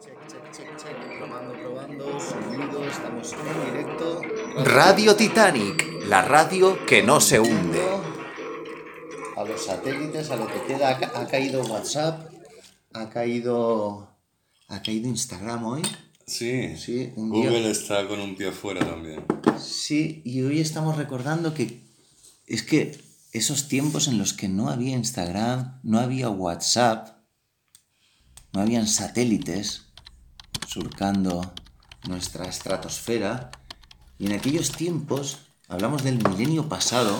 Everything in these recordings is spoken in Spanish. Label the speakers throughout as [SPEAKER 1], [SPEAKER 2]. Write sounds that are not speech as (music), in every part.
[SPEAKER 1] Probando, probando, sonido, estamos en directo.
[SPEAKER 2] Radio Titanic, la radio que no se hunde.
[SPEAKER 1] A los satélites, a lo que queda, ha, ca- ha caído WhatsApp, ha caído, ha caído Instagram hoy.
[SPEAKER 3] Sí,
[SPEAKER 1] Sí, un día.
[SPEAKER 3] Google está con un pie afuera también.
[SPEAKER 1] Sí, y hoy estamos recordando que es que esos tiempos en los que no había Instagram, no había WhatsApp, no habían satélites surcando nuestra estratosfera, y en aquellos tiempos, hablamos del milenio pasado,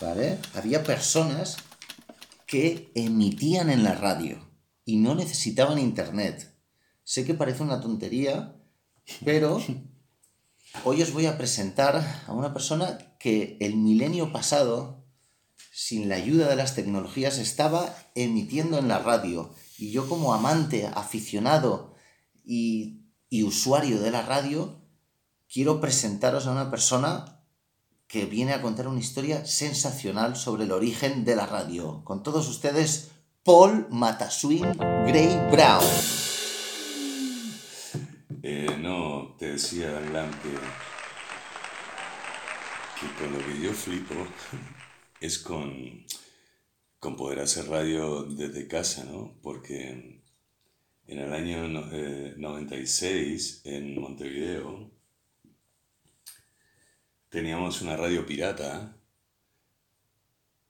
[SPEAKER 1] ¿vale? Había personas que emitían en la radio y no necesitaban internet. Sé que parece una tontería, pero Hoy os voy a presentar a una persona que el milenio pasado, sin la ayuda de las tecnologías, estaba emitiendo en la radio. Y yo como amante, aficionado y, y usuario de la radio, quiero presentaros a una persona que viene a contar una historia sensacional sobre el origen de la radio. Con todos ustedes, Paul Mataswin Gray Brown.
[SPEAKER 3] Eh, no, te decía Alan que, que con lo que yo flipo es con, con poder hacer radio desde casa, ¿no? Porque en el año eh, 96 en Montevideo teníamos una radio pirata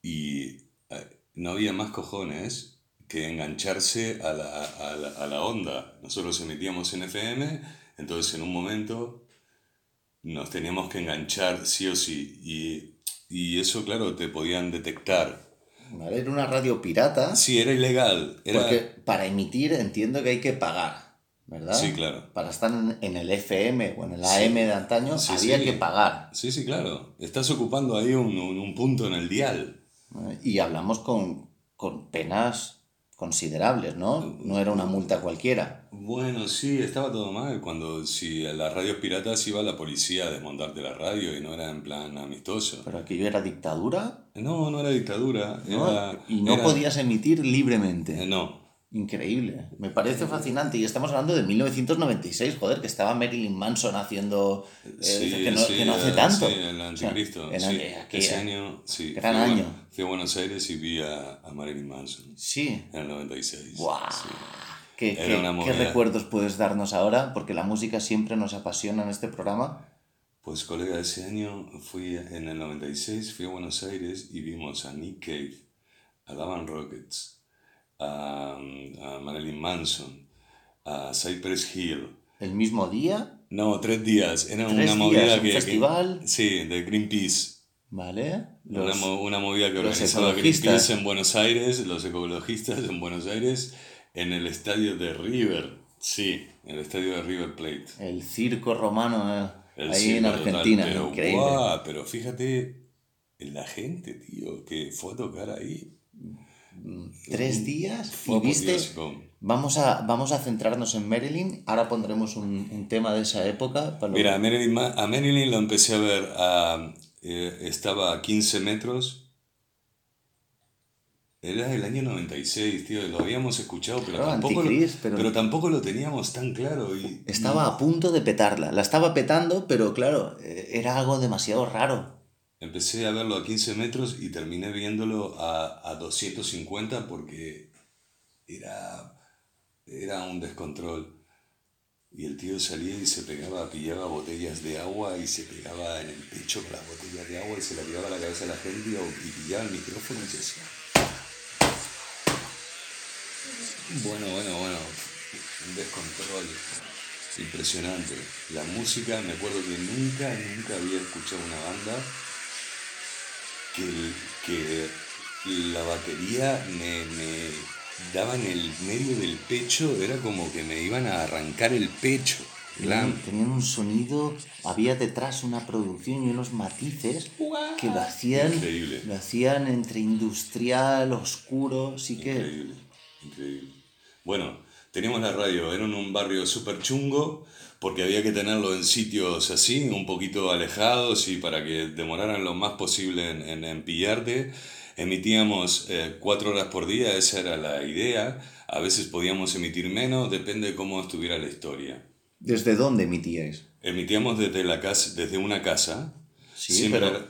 [SPEAKER 3] y eh, no había más cojones que engancharse a la, a la, a la onda. Nosotros emitíamos en FM, entonces en un momento nos teníamos que enganchar sí o sí. Y, y eso, claro, te podían detectar.
[SPEAKER 1] ¿Vale? Era una radio pirata.
[SPEAKER 3] Sí, era ilegal. Era,
[SPEAKER 1] Porque para emitir entiendo que hay que pagar, ¿verdad?
[SPEAKER 3] Sí, claro.
[SPEAKER 1] Para estar en, en el FM o en el AM de antaño
[SPEAKER 3] Sí,
[SPEAKER 1] había
[SPEAKER 3] sí.
[SPEAKER 1] que pagar.
[SPEAKER 3] Sí, sí, claro. Estás ocupando ahí un, un- un punto en el dial.
[SPEAKER 1] Y hablamos con, con penas considerables, ¿no? No era una multa cualquiera.
[SPEAKER 3] Bueno, sí, estaba todo mal. Cuando si a las radios piratas iba la policía a desmontarte la radio y no era en plan amistoso.
[SPEAKER 1] Pero aquello era dictadura
[SPEAKER 3] No, no era dictadura.
[SPEAKER 1] ¿no?
[SPEAKER 3] Era,
[SPEAKER 1] y no
[SPEAKER 3] era-
[SPEAKER 1] podías emitir libremente.
[SPEAKER 3] no,
[SPEAKER 1] Increíble. Me parece fascinante. Y estamos hablando de 1996, joder, que estaba Marilyn Manson haciendo... eh,
[SPEAKER 3] Sí,
[SPEAKER 1] que, no,
[SPEAKER 3] sí,
[SPEAKER 1] que no hace
[SPEAKER 3] eh,
[SPEAKER 1] tanto.
[SPEAKER 3] Sí, el
[SPEAKER 1] O sea,
[SPEAKER 3] anticristo.
[SPEAKER 1] en
[SPEAKER 3] sí.
[SPEAKER 1] aquí-
[SPEAKER 3] Ese año, sí.
[SPEAKER 1] gran
[SPEAKER 3] fui a-
[SPEAKER 1] año.
[SPEAKER 3] Fui a Buenos Aires y vi a, a Marilyn Manson
[SPEAKER 1] Sí.
[SPEAKER 3] en el 96.
[SPEAKER 1] ¡Guau! ¿Qué, qué- qué recuerdos puedes darnos ahora? Porque la música siempre nos apasiona en este programa.
[SPEAKER 3] Pues colega, ese año fui en el 96, fui a Buenos Aires y vimos a Nick Cave, a Davan Rockets, a, a Marilyn Manson, a Cypress Hill.
[SPEAKER 1] El mismo día,
[SPEAKER 3] No, tres días. Era
[SPEAKER 1] Tres
[SPEAKER 3] una
[SPEAKER 1] días,
[SPEAKER 3] movida
[SPEAKER 1] un
[SPEAKER 3] que, que-
[SPEAKER 1] festival.
[SPEAKER 3] sí, de Greenpeace.
[SPEAKER 1] ¿vale?
[SPEAKER 3] Una,
[SPEAKER 1] Los-
[SPEAKER 3] mo- una movida que organizaba. Greenpeace en Buenos Aires, los ecologistas en Buenos Aires, en el estadio de River. Sí, en el estadio de River Plate.
[SPEAKER 1] el circo romano eh,
[SPEAKER 3] El
[SPEAKER 1] ahí
[SPEAKER 3] circo
[SPEAKER 1] en
[SPEAKER 3] total,
[SPEAKER 1] Argentina.
[SPEAKER 3] pero,
[SPEAKER 1] Increíble.
[SPEAKER 3] guau, pero fíjate la gente, tío, que fue a tocar ahí.
[SPEAKER 1] Tres días y viste... Vamos a, vamos a centrarnos en Marilyn. Ahora pondremos un, un tema de esa época. para
[SPEAKER 3] Mira, a Marilyn, Ma- a Marilyn lo empecé a ver, a, eh, estaba a 15 metros. Era el año 96, tío, lo habíamos escuchado, pero,
[SPEAKER 1] Claro,
[SPEAKER 3] tampoco, lo,
[SPEAKER 1] pero-
[SPEAKER 3] pero tampoco lo teníamos tan claro. Y,
[SPEAKER 1] Estaba a punto de petarla. La estaba petando, pero claro, eh, era algo demasiado raro.
[SPEAKER 3] Empecé a verlo a 15 metros y terminé viéndolo a, a 250 porque era, era un descontrol. Y el tío salía y se pegaba, pillaba botellas de agua y se pegaba en el pecho con las botellas de agua y se la tiraba a la cabeza a la gente y, pillaba el micrófono y se hacía. Bueno, bueno, bueno, un descontrol impresionante. La música, me acuerdo que nunca, nunca había escuchado una banda que, la batería me, me daba en el medio del pecho, era como que me iban a arrancar el pecho.
[SPEAKER 1] Tenían, tenían un sonido, había detrás una producción y unos matices que lo hacían,
[SPEAKER 3] Increíble.
[SPEAKER 1] lo hacían entre industrial, oscuro, sí que...
[SPEAKER 3] Increíble, increíble. Bueno, teníamos la radio, era en un barrio súper chungo, porque había que tenerlo en sitios así, un poquito alejados y para que demoraran lo más posible en, en- en pillarte. Emitíamos eh, cuatro horas por día, esa era la idea. A veces podíamos emitir menos, depende de cómo estuviera la historia.
[SPEAKER 1] ¿Desde dónde emitíais?
[SPEAKER 3] Emitíamos desde, la casa, desde una casa.
[SPEAKER 1] Sí,
[SPEAKER 3] Siempre
[SPEAKER 1] pero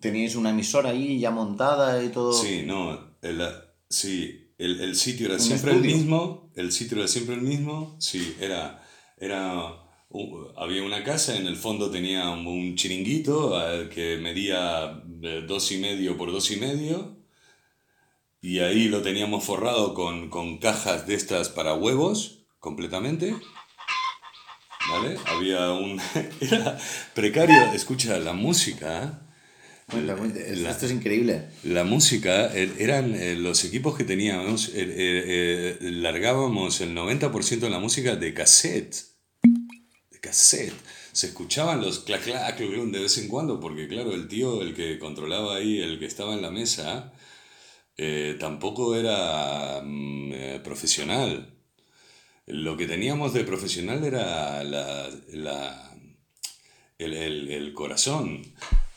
[SPEAKER 1] teníais una emisora ahí ya montada y todo.
[SPEAKER 3] Sí, no, el, sí, el, el sitio era siempre
[SPEAKER 1] estudio.
[SPEAKER 3] el mismo, el sitio era siempre el mismo, sí, era, era, u- había una casa, en el fondo tenía un, chiringuito eh, que medía eh, dos y medio por dos y medio, y ahí lo teníamos forrado con, con cajas de estas para huevos, completamente. ¿Vale? Había un... (laughs) Era precario, escucha, la música... ¿eh?
[SPEAKER 1] Cuenta, es-
[SPEAKER 3] La-
[SPEAKER 1] Esto es increíble.
[SPEAKER 3] La música, er- eran eh, los equipos que teníamos, eh, largábamos el 90% de la música de cassette. Cassette. Se escuchaban los clac, clac de vez en cuando, porque claro, el tío, el que controlaba ahí, el que estaba en la mesa, eh, tampoco era mm, eh, profesional. Lo que teníamos de profesional era la, la- el, el- el corazón.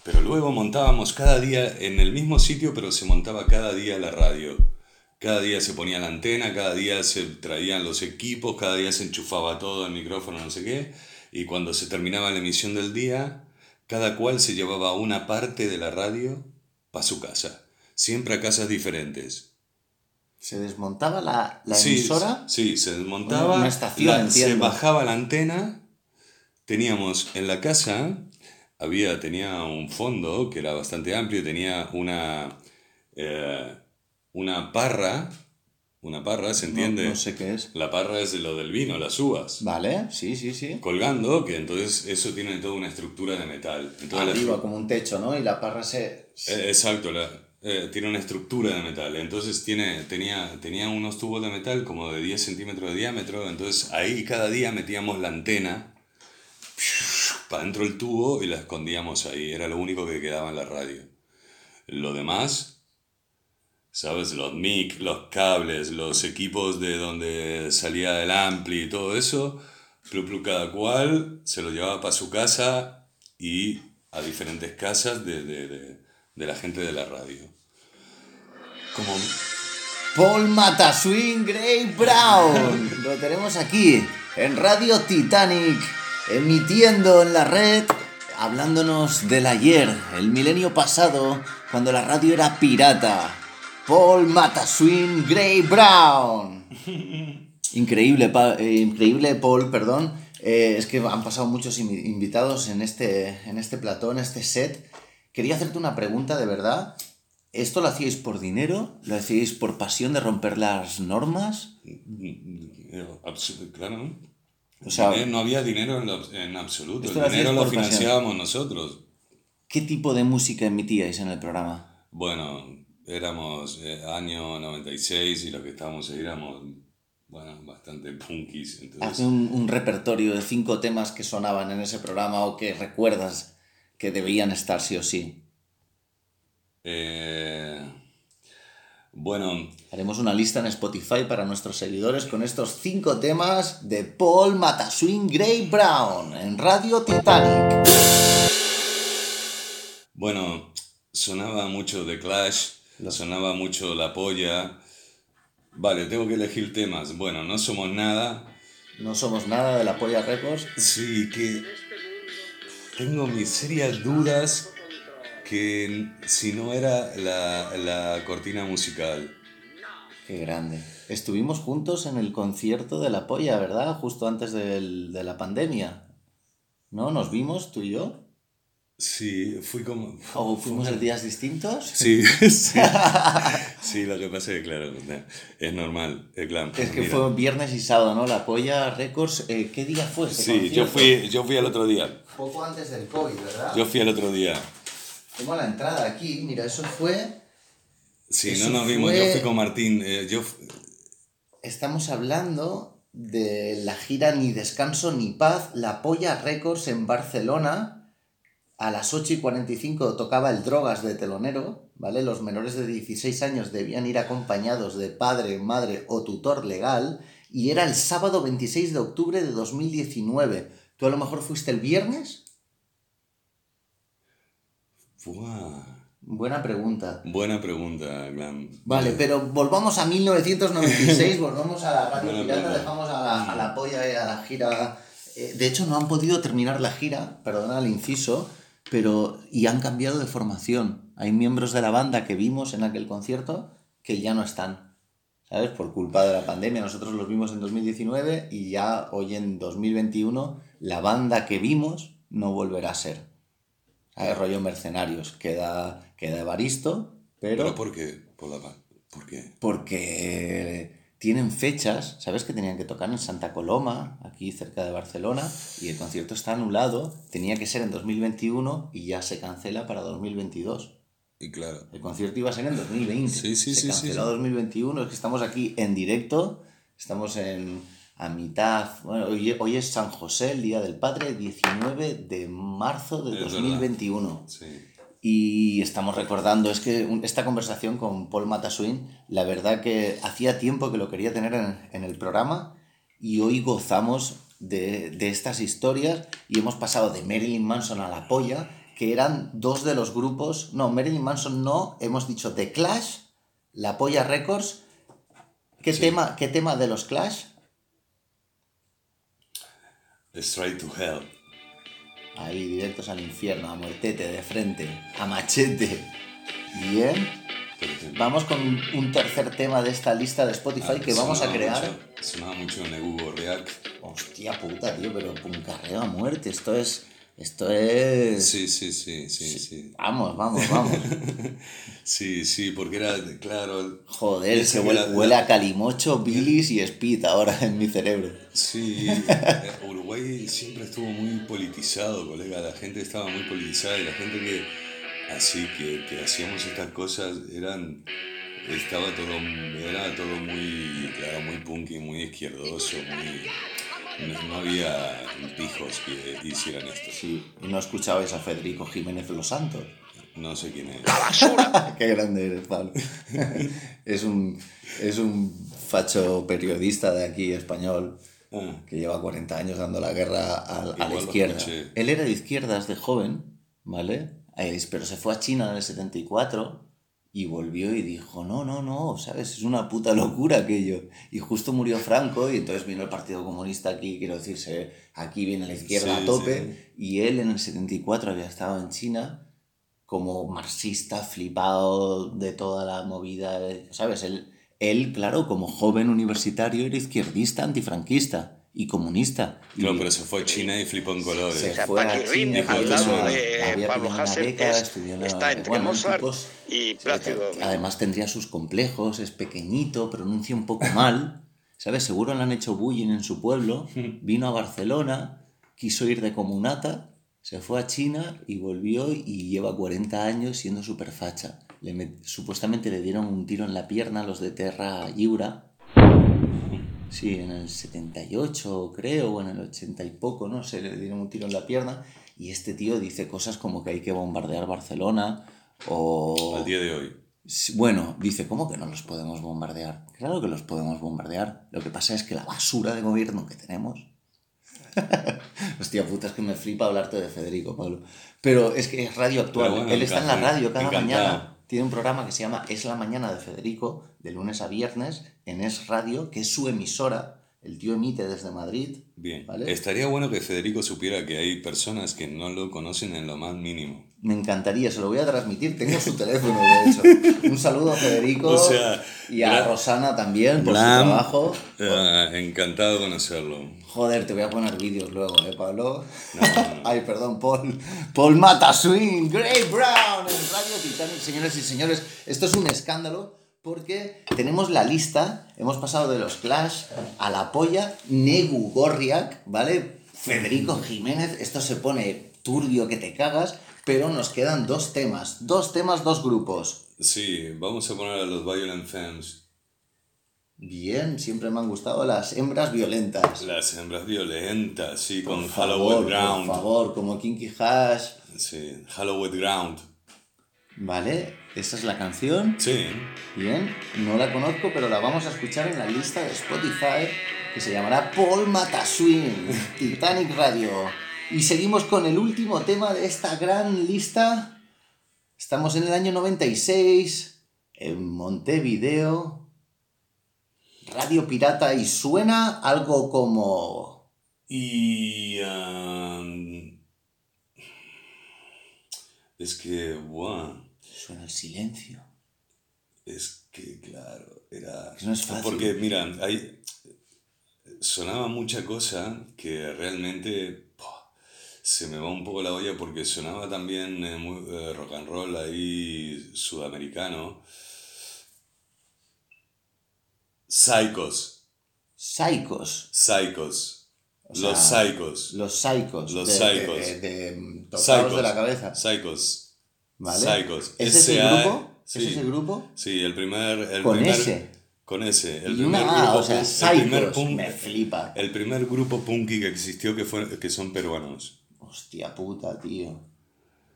[SPEAKER 3] Pero luego montábamos cada día en el mismo sitio, pero se montaba cada día la radio. Cada día se ponía la antena, cada día se traían los equipos, cada día se enchufaba todo, el micrófono, no sé qué. Y cuando se terminaba la emisión del día, cada cual se llevaba una parte de la radio para su casa. Siempre a casas diferentes.
[SPEAKER 1] Se desmontaba la, la
[SPEAKER 3] Sí,
[SPEAKER 1] emisora.
[SPEAKER 3] Sí, se desmontaba.
[SPEAKER 1] Una estación,
[SPEAKER 3] la- se bajaba la antena. Teníamos en la casa, había, tenía un fondo que era bastante amplio, tenía una, eh, una parra. Una parra, ¿se entiende?
[SPEAKER 1] No, sé qué es.
[SPEAKER 3] La parra es de lo del vino, las uvas.
[SPEAKER 1] Vale, sí, sí, sí.
[SPEAKER 3] Colgando, que entonces eso tiene toda una estructura de metal. Entonces la
[SPEAKER 1] Arriba como un techo, ¿no? Y la parra se...
[SPEAKER 3] Eh, exacto, la- eh, tiene una estructura de metal. Entonces tiene, tenía, tenía unos tubos de metal como de 10 centímetros de diámetro. Entonces ahí cada día metíamos la antena (sniffs) para dentro del tubo y la escondíamos ahí. Era lo único que quedaba en la radio. Lo demás, ¿sabes? Los mic, los cables, los equipos de donde salía el ampli y todo eso, plu, plu, cada cual se lo llevaba para su casa y a diferentes casas de, de, de, de la gente de la radio. Como,
[SPEAKER 1] Paul Mataswin Gray Brown. Lo tenemos aquí, en Radio Titanic, emitiendo en la red, hablándonos del ayer, el milenio pasado, cuando la radio era pirata. Paul Mataswin Gray Brown. Increíble, Pa- eh, increíble Paul, perdón. Eh, es que han pasado muchos invi- invitados en este, en este plató, en este set. Quería hacerte una pregunta de verdad. ¿Esto lo hacíais por dinero? ¿Lo hacíais por pasión de romper las normas?
[SPEAKER 3] claro, ¿no?
[SPEAKER 1] O sea,
[SPEAKER 3] Dinero- no había dinero en, lo- en absoluto. El dinero lo
[SPEAKER 1] pasión.
[SPEAKER 3] financiábamos nosotros.
[SPEAKER 1] ¿qué tipo de música emitíais en el programa?
[SPEAKER 3] Bueno, éramos eh, año 96 y lo que estábamos ahí éramos, bueno, bastante punkis. Entonces,
[SPEAKER 1] un, un repertorio de cinco temas que sonaban en ese programa o que recuerdas que debían estar sí o sí.
[SPEAKER 3] eh, bueno,
[SPEAKER 1] Haremos una lista en Spotify para nuestros seguidores con estos cinco temas de Paul Mataswin Gray Brown en Radio Titanic.
[SPEAKER 3] bueno, sonaba mucho The Clash, sonaba mucho La Polla. Vale, tengo que elegir temas. Bueno, no somos nada.
[SPEAKER 1] No somos nada de la Polla Records.
[SPEAKER 3] Sí, que tengo mis serias dudas que si no era la, la cortina musical.
[SPEAKER 1] Qué grande. Estuvimos juntos en el concierto de la Polla, ¿verdad? Justo antes del- de la pandemia. ¿No? ¿Nos vimos tú y yo?
[SPEAKER 3] Sí, fui como...
[SPEAKER 1] ¿O (laughs) fuimos en días distintos?
[SPEAKER 3] Sí, (laughs) sí. (laughs) Sí, lo que pasa es que, claro, es normal. Es, claro,
[SPEAKER 1] Es que
[SPEAKER 3] mira.
[SPEAKER 1] fue viernes y sábado, ¿no? La Polla Records. eh, ¿Qué día fue ese
[SPEAKER 3] Sí, yo fui, yo fui al otro día.
[SPEAKER 1] Poco antes del COVID, ¿verdad?
[SPEAKER 3] Yo fui al otro día.
[SPEAKER 1] Tengo la entrada aquí, mira, eso fue...
[SPEAKER 3] Sí,
[SPEAKER 1] Eso
[SPEAKER 3] no nos vimos.
[SPEAKER 1] fue-
[SPEAKER 3] Yo fui con Martín. eh, yo,
[SPEAKER 1] Estamos hablando de la gira Ni Descanso ni Paz, La Polla Records en Barcelona. A las 8 y 45 tocaba el Drogas de telonero, ¿vale? Los menores de 16 años debían ir acompañados de padre, madre o tutor legal. Y era el sábado 26 de octubre de 2019. ¿Tú a lo mejor fuiste el viernes?
[SPEAKER 3] Buah.
[SPEAKER 1] Buena pregunta.
[SPEAKER 3] Buena pregunta, Glam.
[SPEAKER 1] Vale, pero volvamos a 1996, (laughs) volvamos a la Radio Pirata, dejamos a la, a la polla y a la gira. Eh, De hecho, no han podido terminar la gira, perdona el inciso, pero y han cambiado de formación. Hay miembros de la banda que vimos en aquel concierto que ya no están, ¿sabes? Por culpa de la pandemia. Nosotros los vimos en 2019 y ya hoy en 2021 la banda que vimos no volverá a ser. Hay rollo mercenarios, queda, queda Evaristo,
[SPEAKER 3] ¿Pero por qué? Por, la, ¿Por qué?
[SPEAKER 1] porque tienen fechas, ¿sabes que tenían que tocar en Santa Coloma, aquí cerca de Barcelona, y el concierto está anulado, tenía que ser en 2021 y ya se cancela para 2022.
[SPEAKER 3] Y claro,
[SPEAKER 1] El concierto iba a ser en 2020.
[SPEAKER 3] Sí, sí,
[SPEAKER 1] se
[SPEAKER 3] sí,
[SPEAKER 1] canceló
[SPEAKER 3] sí, sí.
[SPEAKER 1] 2021, es que estamos aquí en directo, estamos en a mitad, bueno, hoy, hoy es San José, el Día del Padre, 19 de marzo de
[SPEAKER 3] Es verdad.
[SPEAKER 1] 2021
[SPEAKER 3] sí.
[SPEAKER 1] Y estamos recordando, es que esta conversación con Paul Mataswin, la verdad que hacía tiempo que lo quería tener en, en el programa y hoy gozamos de, de estas historias y hemos pasado de Marilyn Manson a La Polla, que eran dos de los grupos, no, Marilyn Manson no, hemos dicho The Clash, La Polla Records, ¿qué,
[SPEAKER 3] Sí.
[SPEAKER 1] tema, ¿qué tema de los Clash?
[SPEAKER 3] Straight to Hell.
[SPEAKER 1] Ahí, directos al infierno, a muertete, de frente, a machete. Bien. Vamos con un, tercer tema de esta lista de Spotify
[SPEAKER 3] Ah,
[SPEAKER 1] que vamos a crear.
[SPEAKER 3] Mucho, sonaba mucho en el Google React.
[SPEAKER 1] Hostia puta, tío, pero un carreo a muerte. Esto es. Esto es.
[SPEAKER 3] Sí, sí, sí, sí, sí.
[SPEAKER 1] Vamos, vamos, vamos. (laughs)
[SPEAKER 3] Sí, sí, porque era, claro,
[SPEAKER 1] Joder, se huele,
[SPEAKER 3] la-
[SPEAKER 1] huele a calimocho, bilis y speed ahora en mi cerebro.
[SPEAKER 3] Sí, eh, Uruguay siempre estuvo muy politizado, colega. La gente estaba muy politizada y la gente que así que, que hacíamos estas cosas eran estaba todo era todo muy claro, muy punky, muy izquierdoso, muy no, no había pijos que hicieran esto.
[SPEAKER 1] Sí, y no escuchabais a Federico Jiménez Los Santos.
[SPEAKER 3] No sé quién es. (laughs)
[SPEAKER 1] Qué grande eres, Pablo. (laughs) es, un, es un facho periodista de aquí español
[SPEAKER 3] Ah,
[SPEAKER 1] que lleva 40 años dando la guerra a, a la izquierda. Él era de izquierdas de joven, ¿vale? Eh, pero se fue a China en el 74 y volvió y dijo, no, no, no, ¿sabes? Es una puta locura aquello. Y justo murió Franco y entonces vino el Partido Comunista aquí, quiero decirse, aquí viene la izquierda
[SPEAKER 3] Sí,
[SPEAKER 1] a tope. Y él en el 74 había estado en China como marxista, flipado de toda la movida, ¿sabes? Él, él, claro, como joven universitario era izquierdista, antifranquista y comunista. Y
[SPEAKER 3] Claro, pero se fue a China y flipó en colores.
[SPEAKER 1] se
[SPEAKER 4] O sea,
[SPEAKER 1] fue a China,
[SPEAKER 3] al lado
[SPEAKER 4] de Pablo Hasél, es- está entre
[SPEAKER 1] bueno,
[SPEAKER 4] Mozart
[SPEAKER 1] tipos-
[SPEAKER 4] y Plácido.
[SPEAKER 1] Además tendría sus complejos, es pequeñito, pronuncia un poco mal, ¿sabes? Seguro le han hecho bullying en su pueblo, (laughs) vino a Barcelona, quiso ir de comunata, se fue a China y volvió y lleva 40 años siendo súper facha. Le met- Supuestamente le dieron un tiro en la pierna a los de Terra Lliura. Sí, en el 78 creo, o en el 80 y poco, no sé, le dieron un tiro en la pierna y este tío dice cosas como que hay que bombardear Barcelona o...
[SPEAKER 3] Al día de hoy.
[SPEAKER 1] Bueno, dice, ¿cómo que no los podemos bombardear? Claro que los podemos bombardear. Lo que pasa es que la basura de gobierno que tenemos... (laughs) Hostia puta, es que me flipa hablarte de Federico, Pablo. Pero es que es radio actual.
[SPEAKER 3] Bueno,
[SPEAKER 1] Él está en la radio cada mañana. Tiene un programa que se llama Es la mañana de Federico, de lunes a viernes, en Es Radio, que es su emisora. El tío emite desde Madrid.
[SPEAKER 3] Bien.
[SPEAKER 1] ¿Vale?
[SPEAKER 3] Estaría bueno que Federico supiera que hay personas que no lo conocen en lo más mínimo.
[SPEAKER 1] Me encantaría, se lo voy a transmitir. Tengo su (laughs) teléfono, de hecho. Un saludo a Federico
[SPEAKER 3] O sea,
[SPEAKER 1] y a Rosana también por su trabajo.
[SPEAKER 3] Ah, encantado de conocerlo.
[SPEAKER 1] Joder, te voy a poner vídeos luego, ¿eh, Pablo?
[SPEAKER 3] No, (laughs) no, no.
[SPEAKER 1] Ay, perdón, Paul. Paul Mata Swing, Grey Brown en Radio Titanic. Señores y señores, esto es un escándalo porque tenemos la lista, hemos pasado de los Clash a la polla, Negu Gorriak, ¿vale? Federico Jiménez, esto se pone turbio que te cagas, pero nos quedan dos temas, dos temas, dos grupos.
[SPEAKER 3] Sí, vamos a poner a los Violent Femmes.
[SPEAKER 1] Bien, siempre me han gustado las hembras violentas.
[SPEAKER 3] Las hembras violentas, sí,
[SPEAKER 1] Por
[SPEAKER 3] con
[SPEAKER 1] favor,
[SPEAKER 3] Halloween
[SPEAKER 1] por
[SPEAKER 3] Ground.
[SPEAKER 1] favor, como Kinky Hash,
[SPEAKER 3] Sí, Halloween Ground.
[SPEAKER 1] ¿vale? Esta es la canción.
[SPEAKER 3] Sí,
[SPEAKER 1] Bien, no la conozco, pero la vamos a escuchar en la lista de Spotify que se llamará Paul Mataswin, (laughs) Titanic Radio. Y seguimos con el último tema de esta gran lista. Estamos en el año 96, en Montevideo, Radio Pirata, y suena algo como...
[SPEAKER 3] Y... um, es que, buah,
[SPEAKER 1] Suena el silencio.
[SPEAKER 3] es que, claro, era...
[SPEAKER 1] No es fácil.
[SPEAKER 3] Porque, mira, hay... Sonaba mucha cosa que realmente se me va un poco la olla porque sonaba también eh, muy, eh, rock and roll ahí sudamericano. Psychos,
[SPEAKER 1] Psychos.
[SPEAKER 3] Psychos,
[SPEAKER 1] O sea,
[SPEAKER 3] los Psychos.
[SPEAKER 1] Los Psychos.
[SPEAKER 3] Los
[SPEAKER 1] de. De, de- de la cabeza.
[SPEAKER 3] Psychos.
[SPEAKER 1] ¿Vale?
[SPEAKER 3] Psychos.
[SPEAKER 1] ¿Es ese grupo?
[SPEAKER 3] Sí.
[SPEAKER 1] ¿Es ese grupo?
[SPEAKER 3] Sí, el primer... El
[SPEAKER 1] Con
[SPEAKER 3] primer-
[SPEAKER 1] ese.
[SPEAKER 3] Con ese. El
[SPEAKER 1] y
[SPEAKER 3] primer grupo
[SPEAKER 1] o sea,
[SPEAKER 3] punk- el primer
[SPEAKER 1] Psychos.
[SPEAKER 3] punk-
[SPEAKER 1] Me flipa.
[SPEAKER 3] El primer grupo punky que existió que, fue, que son peruanos,
[SPEAKER 1] Hostia puta, tío.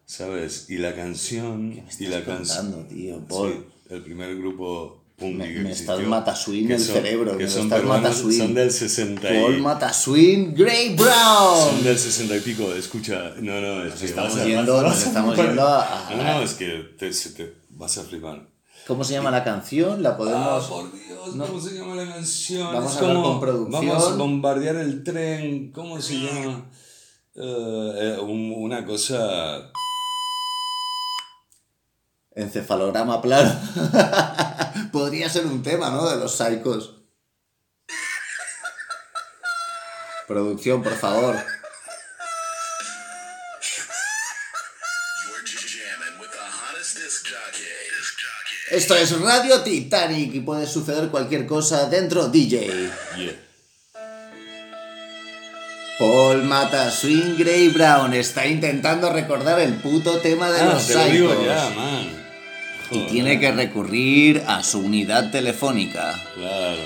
[SPEAKER 3] ¿sabes? Y la canción...
[SPEAKER 1] ¿Qué me
[SPEAKER 3] y
[SPEAKER 1] estás
[SPEAKER 3] la canción...
[SPEAKER 1] contando, tío? Paul?
[SPEAKER 3] el primer grupo punky
[SPEAKER 1] Me-
[SPEAKER 3] que
[SPEAKER 1] me estás matasuin
[SPEAKER 3] que
[SPEAKER 1] el
[SPEAKER 3] son-
[SPEAKER 1] cerebro,
[SPEAKER 3] Que son
[SPEAKER 1] estás
[SPEAKER 3] peruanos, son del 60 y...
[SPEAKER 1] Paul Mataswin, Grey Brown.
[SPEAKER 3] Son del 60 y pico, escucha, no, no, es
[SPEAKER 1] Nos
[SPEAKER 3] que
[SPEAKER 1] estamos
[SPEAKER 3] vas
[SPEAKER 1] yendo,
[SPEAKER 3] vas
[SPEAKER 1] nos
[SPEAKER 3] vas
[SPEAKER 1] estamos yendo a-
[SPEAKER 3] No, no, es que te, se te vas a flipar.
[SPEAKER 1] ¿Cómo se llama la canción? La
[SPEAKER 3] Ah,
[SPEAKER 1] podemos...
[SPEAKER 3] por Dios,
[SPEAKER 1] no.
[SPEAKER 3] ¿cómo se llama la canción?
[SPEAKER 1] Vamos
[SPEAKER 3] Es
[SPEAKER 1] a hablar
[SPEAKER 3] como,
[SPEAKER 1] con producción.
[SPEAKER 3] Vamos a bombardear el tren, ¿cómo se llama? Eh, un- una cosa...
[SPEAKER 1] Encefalograma plano. (laughs) Podría ser un tema, ¿no? De los psicos. Producción, por favor. Esto es Radio Titanic y puede suceder cualquier cosa dentro DJ.
[SPEAKER 3] Yeah.
[SPEAKER 1] Paul Mata Swing Grey Brown está intentando recordar el puto tema de
[SPEAKER 3] Ah,
[SPEAKER 1] los
[SPEAKER 3] te lo digo
[SPEAKER 1] psicos.
[SPEAKER 3] ya, man.
[SPEAKER 1] Y
[SPEAKER 3] Joder,
[SPEAKER 1] tiene que recurrir a su unidad telefónica.
[SPEAKER 3] Claro.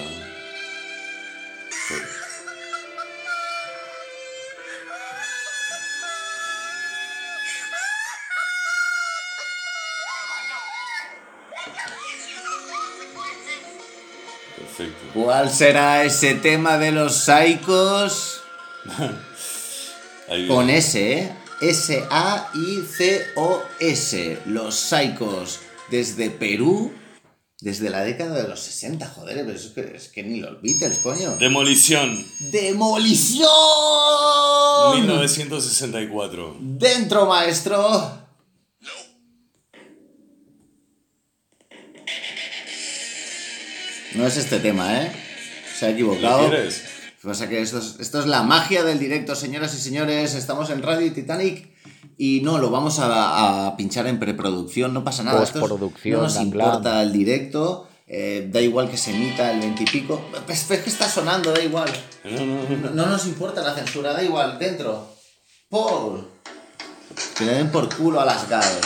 [SPEAKER 3] Perfecto.
[SPEAKER 1] ¿Cuál será ese tema de los? (laughs)
[SPEAKER 3] Ahí
[SPEAKER 1] Con. S, ¿eh? S-A-I-C-O-S. Los Psychos. Desde Perú. Desde la década de los 60, joder, pero es que, es que ni los Beatles, coño.
[SPEAKER 3] Demolición.
[SPEAKER 1] ¡Demolición!
[SPEAKER 3] 1964.
[SPEAKER 1] Dentro, maestro. No es este tema, ¿eh? Se ha
[SPEAKER 3] ¿Lo
[SPEAKER 1] equivocado.
[SPEAKER 3] quieres?
[SPEAKER 1] Pasa que esto es, esto es la magia del directo, señoras y señores. Estamos en Radio Titanic y no, lo vamos a, a pinchar en preproducción, no pasa nada. Es-
[SPEAKER 5] Postproducción,
[SPEAKER 1] no nos importa el directo, eh, da igual que se emita el 20 y pico. Pues que está sonando, da igual.
[SPEAKER 3] No, no,
[SPEAKER 1] No,
[SPEAKER 3] no.
[SPEAKER 1] no nos importa la censura, da igual, dentro. Paul. Que le den por culo a las gaves.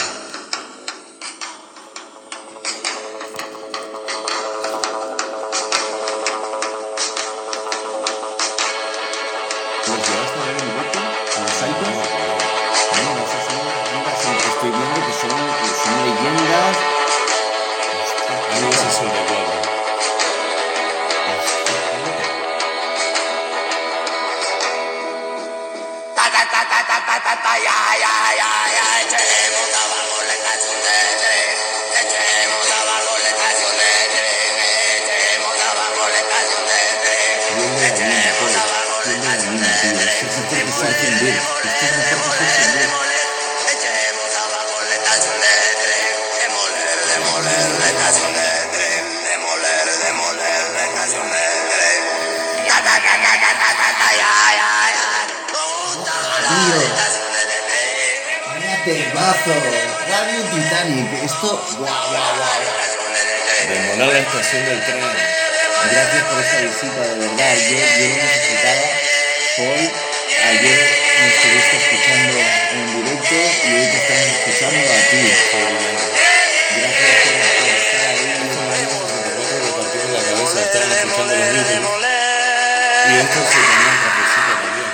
[SPEAKER 1] Esto es mejor que temazo. Radio Titanic. Esto. Guau, guau, guau.
[SPEAKER 3] La estación del tren.
[SPEAKER 1] Gracias por esta visita, de verdad. Yo, yo lo necesitaba. Paul, ayer me estuviste escuchando en directo y hoy te estamos escuchando a ti. Gracias por, estar ahí.
[SPEAKER 3] La escuchando los. Y esto se tenía un cafecito también.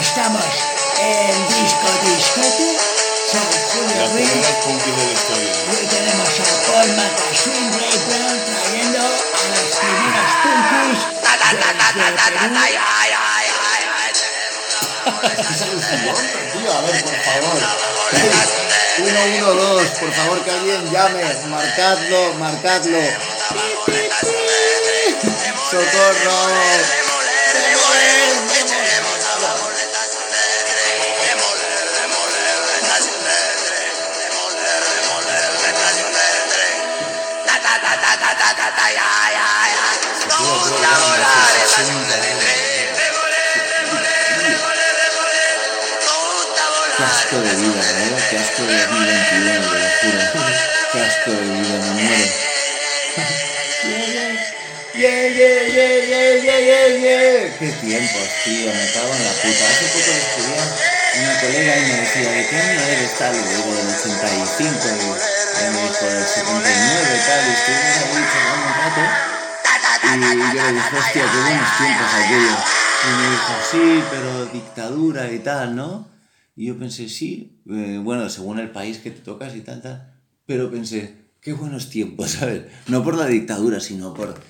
[SPEAKER 6] Estamos en Disco Discote. A a
[SPEAKER 1] ver, por favor. 112, por favor que alguien llame. Marcadlo, marcadlo. ¡Socorro! Qué asco de vida, ¿verdad? Qué asco de 2021, te lo juro. (laughs) Qué asco de vida, me muero. Yeah, yeah, yeah, yeah, yeah, yeah, yeah. Qué tiempos, tío, me cago en la puta. Hace poco escribía una colega y me decía, ¿de qué año eres tal? Y digo, del 85, y dijo, del 79, tal, y estuvimos ahí charlando un rato. Y yo le dije, hostia, qué buenos tiempos aquellos. Y me dijo, sí, pero dictadura y tal, ¿no? Y yo pensé, sí, eh, bueno, según el país que te tocas y tal, tal. Pero pensé, qué buenos tiempos, (laughs) ¿sabes? No por la dictadura, sino por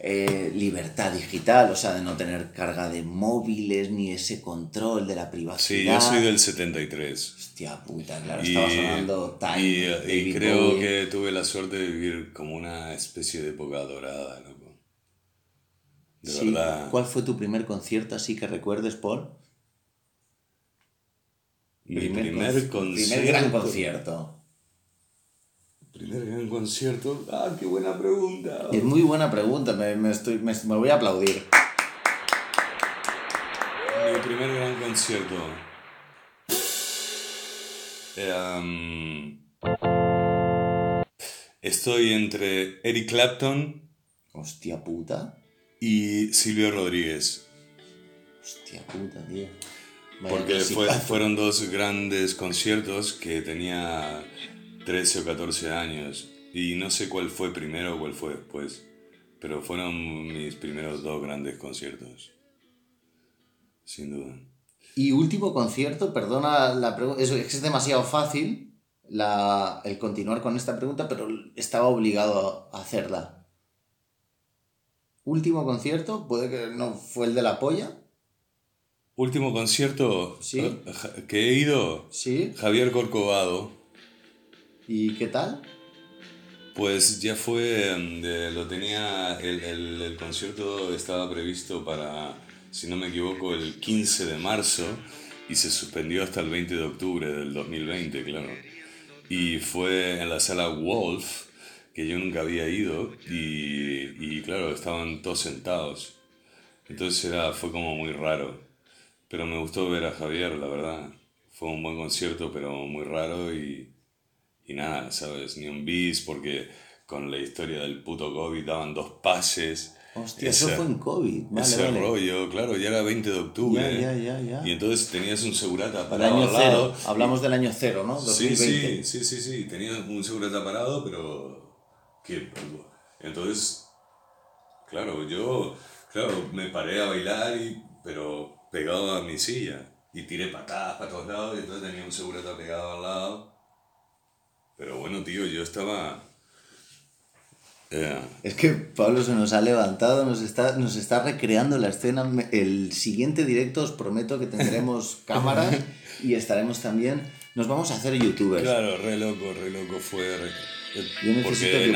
[SPEAKER 1] eh, libertad digital, o sea, de no tener carga de móviles ni ese control de la
[SPEAKER 3] Sí,
[SPEAKER 1] privacidad.
[SPEAKER 3] yo soy del 73.
[SPEAKER 1] Hostia puta, claro,
[SPEAKER 3] Y,
[SPEAKER 1] estaba sonando Time.
[SPEAKER 3] y, y
[SPEAKER 1] David
[SPEAKER 3] creo
[SPEAKER 1] Bowie.
[SPEAKER 3] que tuve la suerte de vivir como una especie de época dorada, loco. De
[SPEAKER 1] Sí.
[SPEAKER 3] verdad.
[SPEAKER 1] ¿Cuál fue tu primer concierto así que recuerdes, Paul?
[SPEAKER 3] Mi primer,
[SPEAKER 1] con-
[SPEAKER 3] concierto.
[SPEAKER 1] Primer gran concierto.
[SPEAKER 3] Primer gran concierto. Ah, qué buena pregunta.
[SPEAKER 1] Es muy buena pregunta, me, me estoy, me, me voy a aplaudir.
[SPEAKER 3] Mi primer gran concierto. Um, estoy entre Eric Clapton
[SPEAKER 1] Hostia puta.
[SPEAKER 3] y Silvio Rodríguez.
[SPEAKER 1] Hostia puta, tío. Vaya
[SPEAKER 3] Porque fue- fueron dos grandes conciertos que tenía 13 o 14 años. Y no sé cuál fue primero o cuál fue después. Pero fueron mis primeros dos grandes conciertos. Sin duda.
[SPEAKER 1] Y último concierto, perdona la pregunta, es, es que es demasiado fácil la, el continuar con esta pregunta, pero estaba obligado a hacerla. Último concierto, puede que no fue el de la polla,
[SPEAKER 3] Último concierto
[SPEAKER 1] Sí.
[SPEAKER 3] que he ido,
[SPEAKER 1] ¿sí?
[SPEAKER 3] Javier Corcovado.
[SPEAKER 1] ¿Y qué tal?
[SPEAKER 3] Pues ya fue, de- lo tenía, el, el- el concierto estaba previsto para, si no me equivoco, el 15 de marzo y se suspendió hasta el 20 de octubre del 2020, claro. Y fue en la sala Wolf, que yo nunca había ido, y, y claro, estaban todos sentados. Entonces era, fue como muy raro. Pero me gustó ver a Javier, la verdad. Fue un buen concierto, pero muy raro y, y nada, ¿sabes? Ni un bis, porque con la historia del puto COVID daban dos pases.
[SPEAKER 1] Hostia,
[SPEAKER 3] Ese-
[SPEAKER 1] eso fue en COVID. Vale,
[SPEAKER 3] ese
[SPEAKER 1] vale.
[SPEAKER 3] rollo, claro, ya era 20 de octubre.
[SPEAKER 1] Ya, ya, ya.
[SPEAKER 3] Y entonces tenías un segurata parado
[SPEAKER 1] año
[SPEAKER 3] al lado.
[SPEAKER 1] cero, hablamos del año cero, ¿no?
[SPEAKER 3] Sí,
[SPEAKER 1] 2020.
[SPEAKER 3] sí, sí, sí, sí. Tenía un segurata parado, pero. ¿Qué? Entonces, claro, yo, claro, me paré a bailar, y, pero pegado a mi silla. Y tiré patadas para todos lados, y entonces tenía un segurata pegado al lado. Pero bueno, tío, yo estaba. eh,
[SPEAKER 1] Es que Pablo se nos ha levantado, nos está, nos está recreando la escena. El siguiente directo os prometo que tendremos (laughs) cámaras y estaremos también. Nos vamos a hacer youtubers.
[SPEAKER 3] Claro, re loco, re loco fue. re- eh,
[SPEAKER 1] Yo
[SPEAKER 3] porque
[SPEAKER 1] que
[SPEAKER 3] en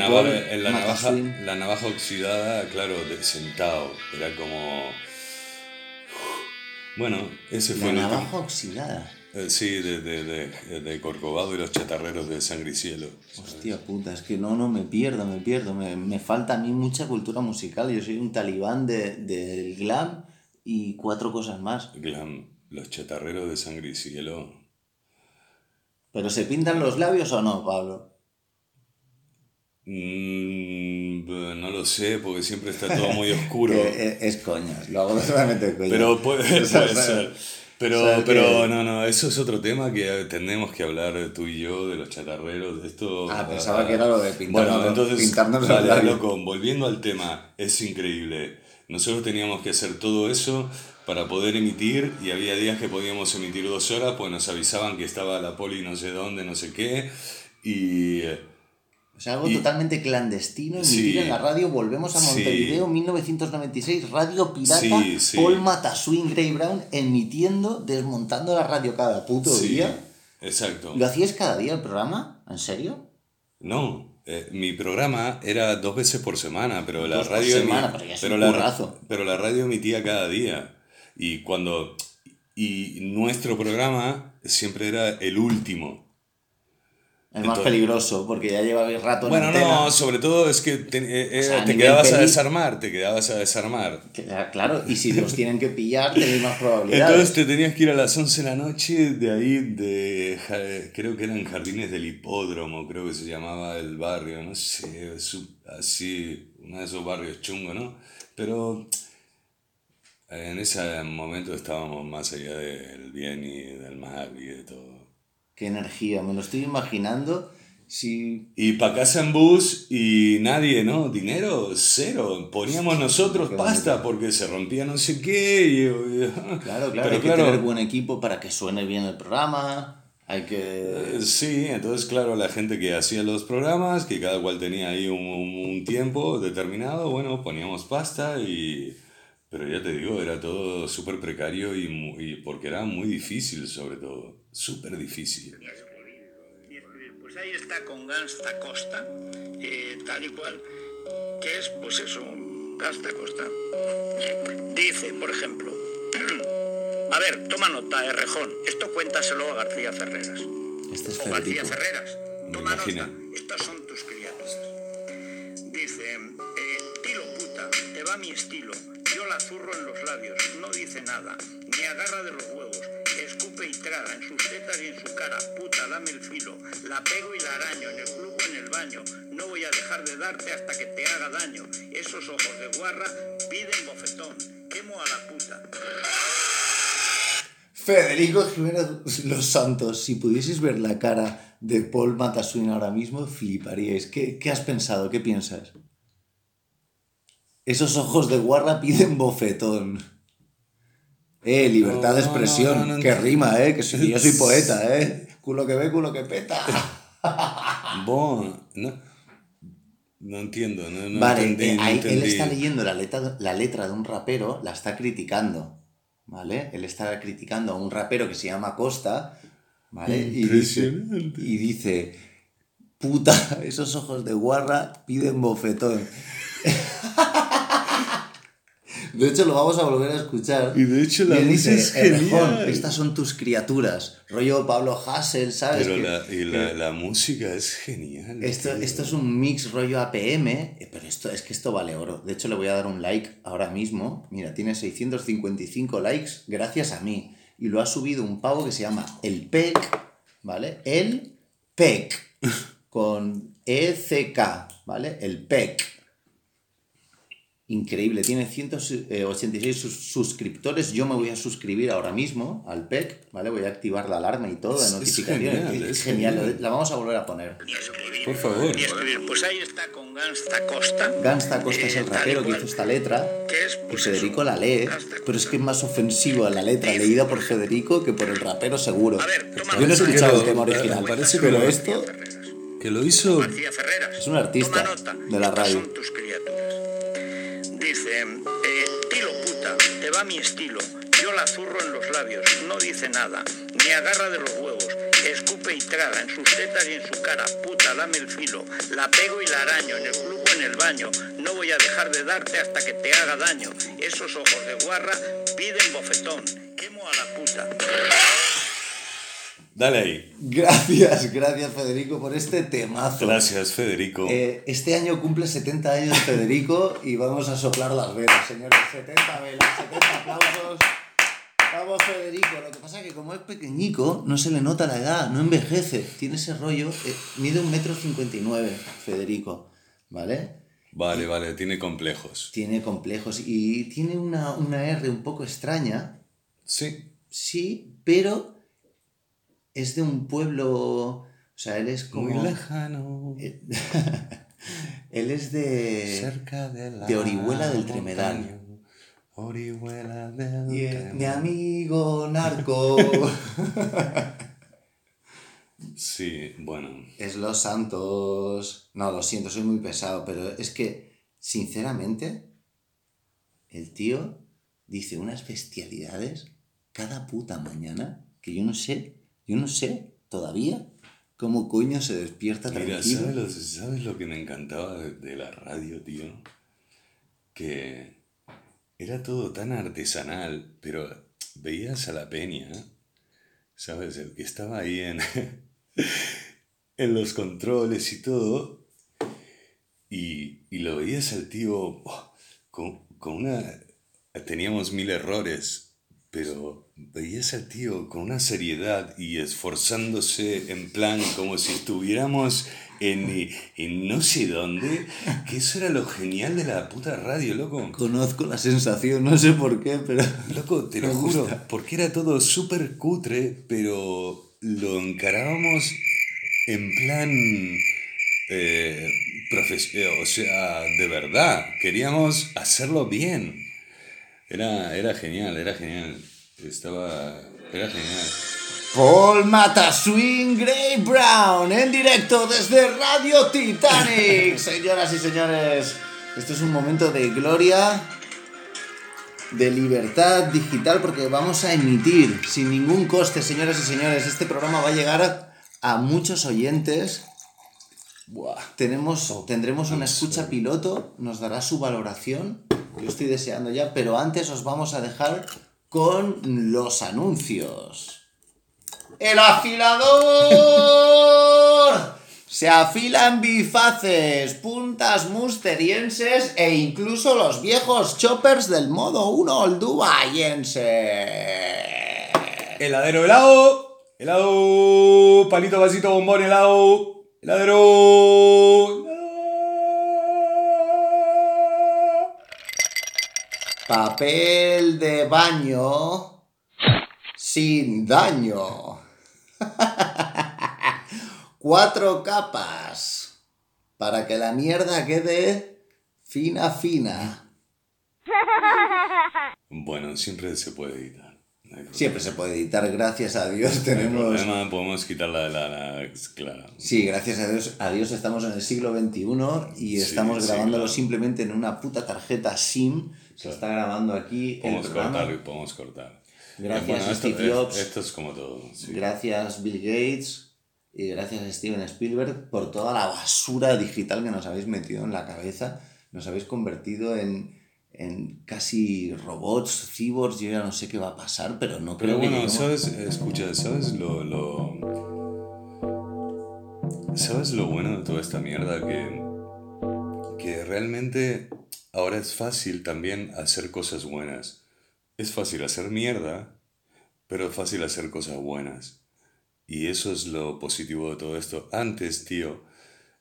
[SPEAKER 3] la navaja, la navaja oxidada, claro, de- sentado. Era como. Bueno, ese fue
[SPEAKER 1] La navaja oxidada.
[SPEAKER 3] Eh, sí, de, de, de, de Corcovado y los chatarreros de Sangre y Cielo.
[SPEAKER 1] Hostia puta, es que no, no, me pierdo, me pierdo. Me, me falta a mí mucha cultura musical. Yo soy un talibán de- del glam y cuatro cosas más.
[SPEAKER 3] Glam, los chatarreros de Sangre y Cielo.
[SPEAKER 1] ¿Pero se pintan los labios o no, Pablo?
[SPEAKER 3] Mm, b- no lo sé, porque siempre está todo muy oscuro.
[SPEAKER 1] Que (laughs) es, es coña, lo hago totalmente de coña.
[SPEAKER 3] Pero puede, (laughs) puede ser. Pero,
[SPEAKER 1] o sea,
[SPEAKER 3] pero
[SPEAKER 1] que-
[SPEAKER 3] no, no, eso es otro tema que tenemos que hablar tú y yo de los chatarreros, esto.
[SPEAKER 1] Ah, pensaba que era lo de pintarnos
[SPEAKER 3] Bueno, entonces,
[SPEAKER 1] pintarnos
[SPEAKER 3] vale, loco, volviendo al tema, es increíble. Nosotros teníamos que hacer todo eso para poder emitir y había días que podíamos emitir dos horas, pues nos avisaban que estaba la poli no sé dónde, no sé qué, y,
[SPEAKER 1] O sea, algo
[SPEAKER 3] Y-
[SPEAKER 1] totalmente clandestino, emitir
[SPEAKER 3] Sí.
[SPEAKER 1] en la radio. Volvemos a
[SPEAKER 3] Sí.
[SPEAKER 1] Montevideo, 1996, Radio Pirata,
[SPEAKER 3] Sí, sí.
[SPEAKER 1] Paul Mataswin, Gray Brown, emitiendo, desmontando la radio cada puto
[SPEAKER 3] Sí,
[SPEAKER 1] día.
[SPEAKER 3] exacto.
[SPEAKER 1] ¿Lo hacías cada día el programa? ¿En serio?
[SPEAKER 3] No, eh, mi programa era dos veces por semana, pero la
[SPEAKER 1] Dos por
[SPEAKER 3] radio emi-
[SPEAKER 1] semana, pero un
[SPEAKER 3] la, pero la radio emitía cada día y cuando y nuestro programa siempre era el último.
[SPEAKER 1] El más peligroso, porque ya llevabais rato en
[SPEAKER 3] Bueno, no, sobre todo es que te, eh,
[SPEAKER 1] O sea, a
[SPEAKER 3] te
[SPEAKER 1] nivel
[SPEAKER 3] quedabas a desarmar, te quedabas a desarmar.
[SPEAKER 1] Ah, Claro, y si los tienen que pillar, tenéis más probabilidades.
[SPEAKER 3] Entonces te tenías que ir a las 11 de la noche de ahí, de ja- creo que eran Jardines del Hipódromo, creo que se llamaba el barrio, no sé, así, uno de esos barrios chungos, ¿no? Pero en ese momento estábamos más allá del bien y del mal y de todo.
[SPEAKER 1] Qué energía, me lo estoy imaginando. Si
[SPEAKER 3] Y para casa en bus y nadie, ¿no? Dinero, cero. Poníamos nosotros
[SPEAKER 1] Qué
[SPEAKER 3] pasta porque se rompía no sé qué. Y,
[SPEAKER 1] Claro, claro,
[SPEAKER 3] Pero
[SPEAKER 1] hay que
[SPEAKER 3] claro,
[SPEAKER 1] tener buen equipo para que suene bien el programa. Hay que.
[SPEAKER 3] Eh, Sí, entonces claro, la gente que hacía los programas, que cada cual tenía ahí un- un tiempo determinado, bueno, poníamos pasta y... Pero ya te digo, era todo súper precario y, mu- y porque era muy difícil sobre todo, súper difícil.
[SPEAKER 5] Pues ahí está con Gangsta Costa, eh, tal y cual, que es, pues eso, un Gangsta Costa. Dice, por ejemplo, (clears throat) a ver, toma nota, Errejón, esto cuéntaselo a García Ferreras.
[SPEAKER 1] Este es
[SPEAKER 5] O García. Ferreras, toma nota, estas nada, me agarra de los huevos, escupe y traga en sus tetas y en su cara, puta, dame el filo, la pego y la araño, en el club o en el baño, no voy a dejar de darte hasta que te haga daño, esos ojos de guarra piden bofetón, quemo a la puta.
[SPEAKER 1] Federico Jiménez Los Santos, si pudieseis ver la cara de Paul Mataswin ahora mismo, fliparíais. ¿Qué, qué has pensado? ¿Qué piensas? Esos ojos de guarra piden bofetón. Eh, libertad de
[SPEAKER 3] No, no,
[SPEAKER 1] expresión.
[SPEAKER 3] no, no
[SPEAKER 1] que rima, eh. Que yo soy poeta, eh. (laughs) Culo que ve, culo que peta. (laughs)
[SPEAKER 3] Bon, no, no entiendo, no,
[SPEAKER 1] vale,
[SPEAKER 3] entendí,
[SPEAKER 1] eh, ahí él está leyendo la letra, la letra de un rapero, la está criticando. ¿Vale? Él está criticando a un rapero que se llama Costa. ¿Vale? Y dice, y dice, puta, (laughs) esos ojos de guarra piden bofetón. De hecho, lo vamos a volver a escuchar.
[SPEAKER 3] Y de hecho la es
[SPEAKER 1] "Errejón,
[SPEAKER 3] genial".
[SPEAKER 1] Estas son tus criaturas. Rollo Pablo Hassel, ¿sabes?
[SPEAKER 3] Pero
[SPEAKER 1] Que-
[SPEAKER 3] la, y la, la música es genial.
[SPEAKER 1] esto,
[SPEAKER 3] tío.
[SPEAKER 1] esto es un mix rollo APM, eh, pero esto es que esto vale oro. De hecho, le voy a dar un like ahora mismo. Mira, tiene 655 likes gracias a mí. Y lo ha subido un pavo que se llama El Pec, ¿vale? El Pec, (laughs) con ECK, ¿vale? El Pec. Increíble, tiene 186 sus- suscriptores. Yo me voy a suscribir ahora mismo al PEC, ¿vale? Voy a activar la alarma y todo de
[SPEAKER 3] es
[SPEAKER 1] notificaciones.
[SPEAKER 3] genial,
[SPEAKER 1] es genial,
[SPEAKER 3] genial.
[SPEAKER 1] la vamos a volver a poner.
[SPEAKER 5] Y escribir,
[SPEAKER 3] Por favor.
[SPEAKER 5] Y escribir, pues ahí está con Gangsta Costa.
[SPEAKER 1] Gangsta Costa es
[SPEAKER 5] eh,
[SPEAKER 1] el
[SPEAKER 5] y
[SPEAKER 1] rapero que hizo esta letra.
[SPEAKER 5] que es, pues
[SPEAKER 1] Federico
[SPEAKER 5] eso,
[SPEAKER 1] la lee, pero es que es más ofensiva la letra leída por Federico que por el rapero seguro.
[SPEAKER 5] A ver, toma
[SPEAKER 1] Yo no he escuchado el tema original,
[SPEAKER 3] parece
[SPEAKER 1] pero
[SPEAKER 3] que-
[SPEAKER 1] esto
[SPEAKER 3] Que lo hizo...
[SPEAKER 5] García Ferreras.
[SPEAKER 1] Es un artista de la radio.
[SPEAKER 5] son tus criaturas. Eh, tiro puta, te va mi estilo, yo la zurro en los labios, no dice nada, me agarra de los huevos, escupe y traga en sus tetas y en su cara, puta, dame el filo, la pego y la araño, en el club o en el baño, no voy a dejar de darte hasta que te haga daño, esos ojos de guarra piden bofetón, quemo a la puta.
[SPEAKER 3] Dale ahí.
[SPEAKER 1] Gracias, gracias Federico por este temazo.
[SPEAKER 3] Gracias, Federico.
[SPEAKER 1] Eh, este año cumple 70 años Federico y vamos a soplar las velas, señores. 70 velas, 70 aplausos. Vamos, Federico. Lo que pasa es que como es pequeñico, no se le nota la edad, no envejece. Tiene ese rollo. eh, mide un metro cincuenta y nueve, Federico. ¿Vale?
[SPEAKER 3] Vale, vale, tiene complejos.
[SPEAKER 1] Tiene complejos y tiene una, una R un poco extraña.
[SPEAKER 3] Sí.
[SPEAKER 1] Sí, pero es de un pueblo. O sea, él es como.
[SPEAKER 3] Muy lejano. (laughs)
[SPEAKER 1] Él es de.
[SPEAKER 3] cerca de la
[SPEAKER 1] de Orihuela del Tremedal.
[SPEAKER 3] Orihuela del
[SPEAKER 1] Y, mi amigo narco. (laughs)
[SPEAKER 3] Sí, bueno.
[SPEAKER 1] Es Los Santos. No, lo siento, soy muy pesado, pero es que, sinceramente, el tío dice unas bestialidades cada puta mañana que yo no sé, yo no sé todavía cómo coño se despierta
[SPEAKER 3] Mira,
[SPEAKER 1] tranquilo.
[SPEAKER 3] ¿sabes lo, sabes lo que me encantaba de, de la radio, tío? Que era todo tan artesanal, pero veías a la peña, ¿sabes? El que estaba ahí en, (laughs) en los controles y todo, y, y lo veías al tío oh, con, con una... Teníamos mil errores, pero veías al tío con una seriedad y esforzándose en plan como si estuviéramos en, en no sé dónde, que eso era lo genial de la puta radio, loco.
[SPEAKER 1] Conozco la sensación, no sé por qué, pero...
[SPEAKER 3] Loco, te lo juro, porque era todo súper cutre, pero lo encarábamos en plan... eh, eh, o sea, de verdad, queríamos hacerlo bien. Era, era genial, era genial. Estaba... Era genial.
[SPEAKER 1] Paul Mataswing Gray Brown en directo desde Radio Titanic. (laughs) Señoras y señores, esto es un momento de gloria, de libertad digital, porque vamos a emitir sin ningún coste, señoras y señores. Este programa va a llegar a, a muchos oyentes.
[SPEAKER 3] Buah.
[SPEAKER 1] Tenemos, tendremos una escucha piloto, nos dará su valoración. Yo estoy deseando ya, pero antes os vamos a dejar con los anuncios. ¡El afilador! Se afilan bifaces, puntas musterienses e incluso los viejos choppers del modo 1 oldubayense.
[SPEAKER 3] Heladero helado, helado, palito, vasito, bombón, helado, heladero.
[SPEAKER 1] Papel de baño sin daño. (laughs) Cuatro capas para que la mierda quede fina fina. (laughs)
[SPEAKER 3] Bueno, siempre se puede editar. no.
[SPEAKER 1] Siempre se puede editar, gracias a Dios
[SPEAKER 3] No
[SPEAKER 1] tenemos...
[SPEAKER 3] problema, podemos quitar la, la, la- claro.
[SPEAKER 1] Sí, gracias a Dios, a Dios estamos en el siglo XXI y
[SPEAKER 3] Sí,
[SPEAKER 1] estamos
[SPEAKER 3] sí,
[SPEAKER 1] grabándolo
[SPEAKER 3] claro.
[SPEAKER 1] simplemente en una puta tarjeta SIM. Se está grabando aquí el
[SPEAKER 3] Podemos
[SPEAKER 1] programa.
[SPEAKER 3] cortar, podemos cortar.
[SPEAKER 1] Gracias, Steve
[SPEAKER 3] es-
[SPEAKER 1] Jobs.
[SPEAKER 3] esto es como todo. sí.
[SPEAKER 1] Gracias Bill Gates y gracias Steven Spielberg por toda la basura digital que nos habéis metido en la cabeza. Nos habéis convertido en, en casi robots, cyborgs. Yo ya no sé qué va a pasar, pero no
[SPEAKER 3] Pero
[SPEAKER 1] creo que
[SPEAKER 3] bueno,
[SPEAKER 1] lleguemos-
[SPEAKER 3] ¿sabes? Escucha, ¿sabes lo, lo... ¿Sabes lo bueno de toda esta mierda? Que, que realmente ahora es fácil también hacer cosas buenas. Es fácil hacer mierda, pero es fácil hacer cosas buenas. Y eso es lo positivo de todo esto. Antes, tío,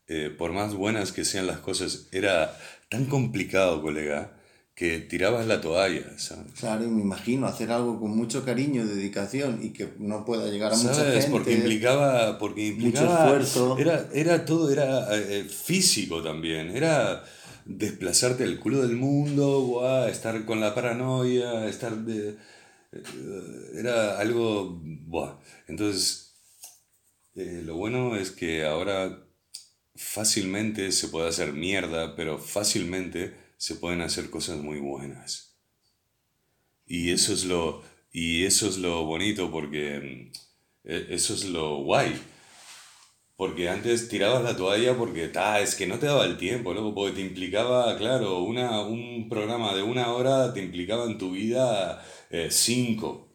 [SPEAKER 3] eh, por más buenas que sean las cosas, era tan complicado, colega, que tirabas la toalla, ¿sabes?
[SPEAKER 1] Claro, y me imagino hacer algo con mucho cariño, dedicación y que no pueda llegar a mucha
[SPEAKER 3] ¿Sabes?
[SPEAKER 1] gente.
[SPEAKER 3] Porque implicaba, porque implicaba
[SPEAKER 1] esfuerzo.
[SPEAKER 3] Era, era todo, era eh, físico también. Era desplazarte el culo del mundo, estar con la paranoia, estar de, eh, era algo, buah. Entonces, eh, lo bueno es que ahora fácilmente se puede hacer mierda, pero fácilmente se pueden hacer cosas muy buenas. Y eso es lo, y eso es lo bonito porque mm, e- eso es lo guay. Porque antes tirabas la toalla porque ta, es que no te daba el tiempo, loco, porque te implicaba, claro, una, un programa de una hora te implicaba en tu vida eh, cinco.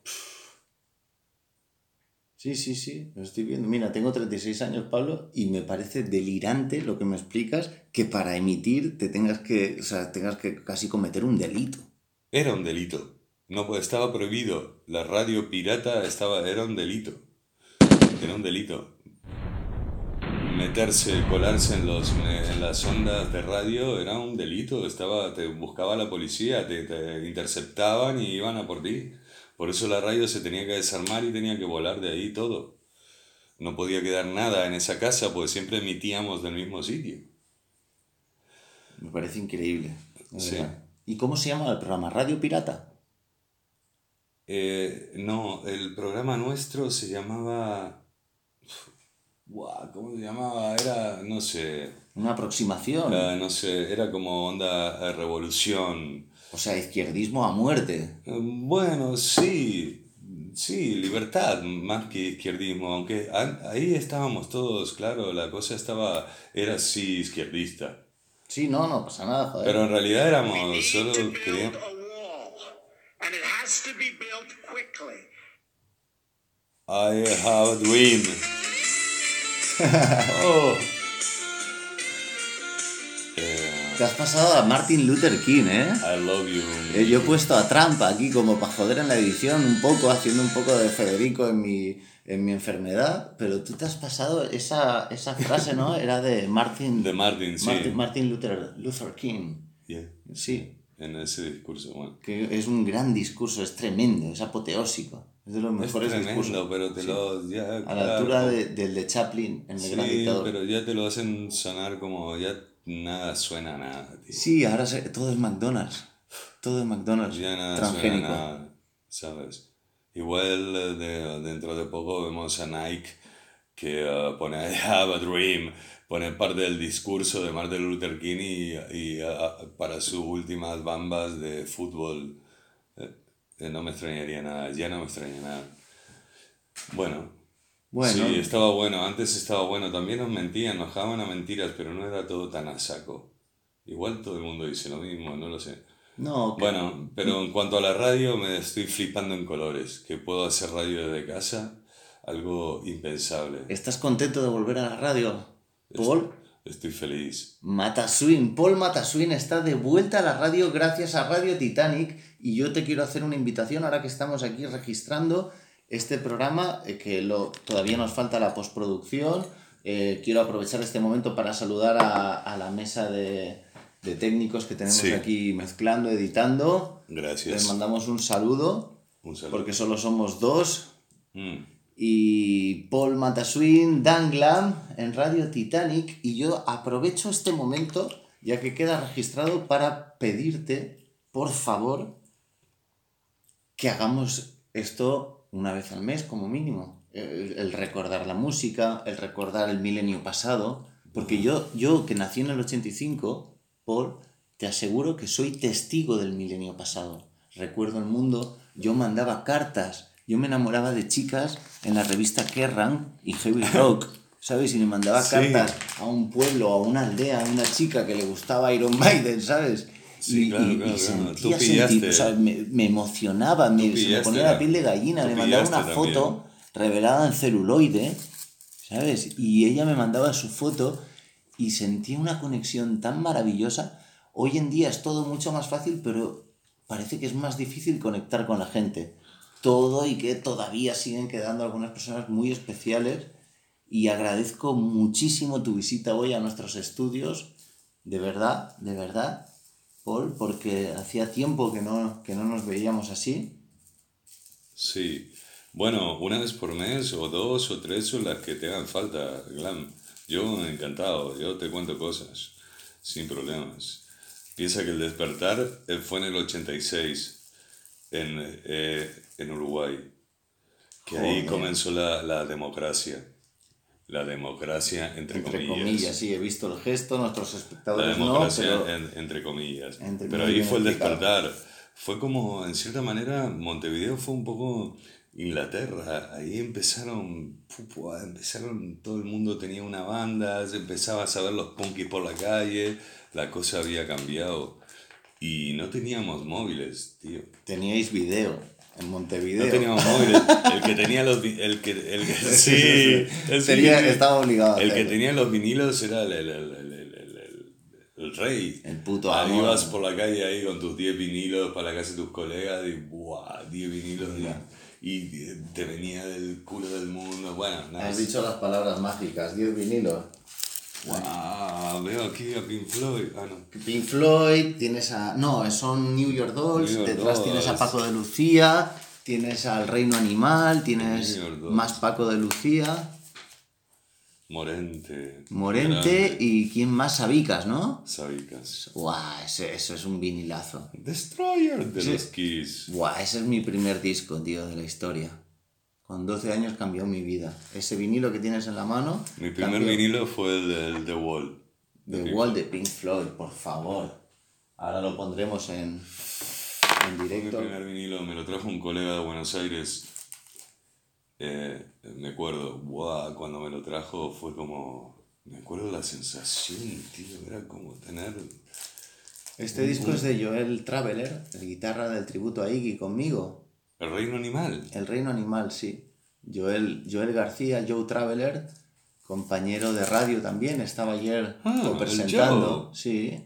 [SPEAKER 1] Sí, sí, sí, lo estoy viendo. Mira, tengo 36 años, Pablo, y me parece delirante lo que me explicas, que para emitir te tengas que, o sea, tengas que casi cometer un delito.
[SPEAKER 3] Era un delito. No, estaba prohibido. La radio pirata estaba, era un delito. Era un delito. Meterse, colarse en, los, en las ondas de radio era un delito. Estaba, te buscaba la policía, te, te interceptaban y iban a por ti. Por eso la radio se tenía que desarmar y tenía que volar de ahí todo. No podía quedar nada en esa casa, pues siempre emitíamos del mismo sitio.
[SPEAKER 1] Me parece increíble.
[SPEAKER 3] Sí.
[SPEAKER 1] ¿Y cómo se llama el programa? ¿Radio Pirata?
[SPEAKER 3] Eh, no, el programa nuestro se llamaba... Buah, ¿Cómo se llamaba? Era, no sé.
[SPEAKER 1] Una aproximación.
[SPEAKER 3] era, no sé, era como onda revolución.
[SPEAKER 1] O sea, izquierdismo a muerte.
[SPEAKER 3] Eh, Bueno, sí. Sí, libertad más que izquierdismo. Aunque ahí estábamos todos, claro, la cosa estaba. Era sí izquierdista.
[SPEAKER 1] Sí, no, no pasa nada, joder.
[SPEAKER 3] Pero en realidad éramos. Solo
[SPEAKER 5] to build
[SPEAKER 3] queríamos.
[SPEAKER 5] a wall, and it has to be built quickly.
[SPEAKER 3] I have a dream. Oh.
[SPEAKER 1] Te has pasado a Martin Luther King, ¿eh?
[SPEAKER 3] I love you.
[SPEAKER 1] Eh, Yo he puesto a Trump aquí como para joder en la edición un poco, haciendo un poco de Federico en mi, en mi enfermedad, pero tú te has pasado, esa, esa frase, ¿no? Era de Martin,
[SPEAKER 3] De Martin, sí.
[SPEAKER 1] Martin, Martin Luther, Luther King.
[SPEAKER 3] Yeah.
[SPEAKER 1] Sí,
[SPEAKER 3] En ese discurso, bueno.
[SPEAKER 1] que es un gran discurso, es tremendo, es apoteósico. Es de los
[SPEAKER 3] Es
[SPEAKER 1] mejores
[SPEAKER 3] tremendo,
[SPEAKER 1] discursos.
[SPEAKER 3] pero te
[SPEAKER 1] Sí.
[SPEAKER 3] lo. Ya,
[SPEAKER 1] A la
[SPEAKER 3] claro.
[SPEAKER 1] altura de- del de Chaplin en El Gran
[SPEAKER 3] Sí,
[SPEAKER 1] Dictador.
[SPEAKER 3] pero ya te lo hacen sonar como. Ya nada suena a nada, tío.
[SPEAKER 1] Sí, ahora se- todo es McDonald's. Todo es McDonald's.
[SPEAKER 3] Ya nada
[SPEAKER 1] transgénico.
[SPEAKER 3] suena a nada, ¿sabes? Igual de- dentro de poco vemos a Nike que eh, pone I have a dream, pone parte del discurso de Martin Luther King y, y, eh, para sus últimas bambas de fútbol. Eh, no me extrañaría nada, ya no me extraña nada. Bueno,
[SPEAKER 1] Bueno.
[SPEAKER 3] sí, estaba bueno, antes estaba bueno, también nos mentían, nos jagaban a mentiras, pero no era todo tan a saco. Igual todo el mundo dice lo mismo, no lo sé.
[SPEAKER 1] No, que-
[SPEAKER 3] Bueno, pero en cuanto a la radio, me estoy flipando en colores. Que puedo hacer radio desde casa, algo impensable.
[SPEAKER 1] ¿estás contento de volver a la radio? Paul
[SPEAKER 3] Estoy feliz.
[SPEAKER 1] Mataswin, Paul Mataswin está de vuelta a la radio gracias a Radio Titanic y yo te quiero hacer una invitación ahora que estamos aquí registrando este programa, eh, que lo, todavía nos falta la postproducción. Eh, quiero aprovechar este momento para saludar a, a la mesa de, de técnicos que tenemos
[SPEAKER 3] Sí.
[SPEAKER 1] aquí mezclando, editando. Les
[SPEAKER 3] Gracias.
[SPEAKER 1] mandamos un saludo
[SPEAKER 3] Un saludo.
[SPEAKER 1] porque solo somos dos.
[SPEAKER 3] Mm,
[SPEAKER 1] y Paul Mataswin, Dan Glam en Radio Titanic. Y yo aprovecho este momento, ya que queda registrado, para pedirte, por favor, que hagamos esto una vez al mes como mínimo. El, el recordar la música, el recordar el milenio pasado. Porque yo, yo que nací en el 85, Paul, te aseguro que soy testigo del milenio pasado. Recuerdo el mundo, yo mandaba cartas, yo me enamoraba de chicas en la revista Kerrang y Heavy Rock, (laughs) ¿sabes? Y le mandaba
[SPEAKER 3] Sí.
[SPEAKER 1] cartas a un pueblo, a una aldea, a una chica que le gustaba Iron Maiden, ¿sabes?
[SPEAKER 3] Sí,
[SPEAKER 1] y,
[SPEAKER 3] claro,
[SPEAKER 1] y- y
[SPEAKER 3] claro, claro.
[SPEAKER 1] sentía
[SPEAKER 3] Tú pillaste.
[SPEAKER 1] o sea, me, me emocionaba, me, se me ponía la piel de gallina, me mandaba una
[SPEAKER 3] también.
[SPEAKER 1] foto revelada en celuloide, ¿sabes? Y ella me mandaba su foto y sentía una conexión tan maravillosa. Hoy en día es todo mucho más fácil, pero parece que es más difícil conectar con la gente. Todo y que todavía siguen quedando algunas personas muy especiales y agradezco muchísimo tu visita hoy a nuestros estudios, de verdad, de verdad, Paul, porque hacía tiempo que no, que no nos veíamos así.
[SPEAKER 3] sí. Bueno, una vez por mes, o dos, o tres, o las que te hagan falta, Glam. Yo encantado, yo te cuento cosas, sin problemas. Piensa que el despertar eh, fue en el 86, en, eh, en Uruguay. Que ahí
[SPEAKER 1] Joder.
[SPEAKER 3] comenzó la, la democracia. La democracia, entre,
[SPEAKER 1] Entre
[SPEAKER 3] comillas.
[SPEAKER 1] comillas, sí, he visto el gesto, nuestros
[SPEAKER 3] La
[SPEAKER 1] espectadores no,
[SPEAKER 3] democracia,
[SPEAKER 1] pero...
[SPEAKER 3] en- entre comillas.
[SPEAKER 1] Entre
[SPEAKER 3] Pero ahí fue el despertar. Fue como, en cierta manera, Montevideo fue un poco Inglaterra. Ahí empezaron, empezaron, todo el mundo tenía una banda, se empezaba a saber los punkis por la calle, la cosa había cambiado. Y no teníamos móviles, tío.
[SPEAKER 1] Teníais video en Montevideo.
[SPEAKER 3] No teníamos móviles. El que tenía los... El que, el que- sí, (laughs) sí,
[SPEAKER 1] Tenía-
[SPEAKER 3] sí.
[SPEAKER 1] estaba obligado
[SPEAKER 3] El que tenía los vinilos era el, el, el, el, el- el- el- el rey.
[SPEAKER 1] El puto
[SPEAKER 3] Ahí
[SPEAKER 1] amo.
[SPEAKER 3] ibas por la calle ahí con tus 10 vinilos para la casa de tus colegas y ¡buah! 10 vinilos y, y te venía del culo del mundo. Bueno, nada.
[SPEAKER 1] Has dicho las palabras mágicas, 10 vinilos.
[SPEAKER 3] ¡Guau! Veo aquí a Pink Floyd. Ah, no.
[SPEAKER 1] Pink Floyd, tienes a... No, son New York Dolls,
[SPEAKER 3] New York
[SPEAKER 1] detrás tienes a. Paco de Lucía, tienes al Reino Animal, tienes más Paco de Lucía,
[SPEAKER 3] Morente.
[SPEAKER 1] Morente
[SPEAKER 3] Grande.
[SPEAKER 1] y ¿quién más? Sabicas, ¿no?
[SPEAKER 3] Sabicas.
[SPEAKER 1] Guau, ese- eso es un vinilazo.
[SPEAKER 3] Destroyer de
[SPEAKER 1] Sí.
[SPEAKER 3] los Kiss.
[SPEAKER 1] Buah, ese es mi primer disco, tío, de la historia. Con 12 años cambió mi vida. Ese vinilo que tienes en la mano.
[SPEAKER 3] Mi primer
[SPEAKER 1] cambió.
[SPEAKER 3] vinilo fue el del The Wall.
[SPEAKER 1] The
[SPEAKER 3] Pink
[SPEAKER 1] Wall de Pink Floyd, por favor. Ahora lo pondremos en, en
[SPEAKER 3] Mi
[SPEAKER 1] directo.
[SPEAKER 3] primer vinilo me lo trajo un colega de Buenos Aires. Eh, me acuerdo, wow, cuando me lo trajo fue como. Me acuerdo la sensación, tío, era como tener.
[SPEAKER 1] Este disco es de Joel Traveler, el guitarra del tributo a Iggy conmigo.
[SPEAKER 3] El reino animal.
[SPEAKER 1] El reino animal, sí. Joel, Joel García, Joe Traveler, compañero de radio también, estaba ayer
[SPEAKER 3] Ah,
[SPEAKER 1] presentando. Sí,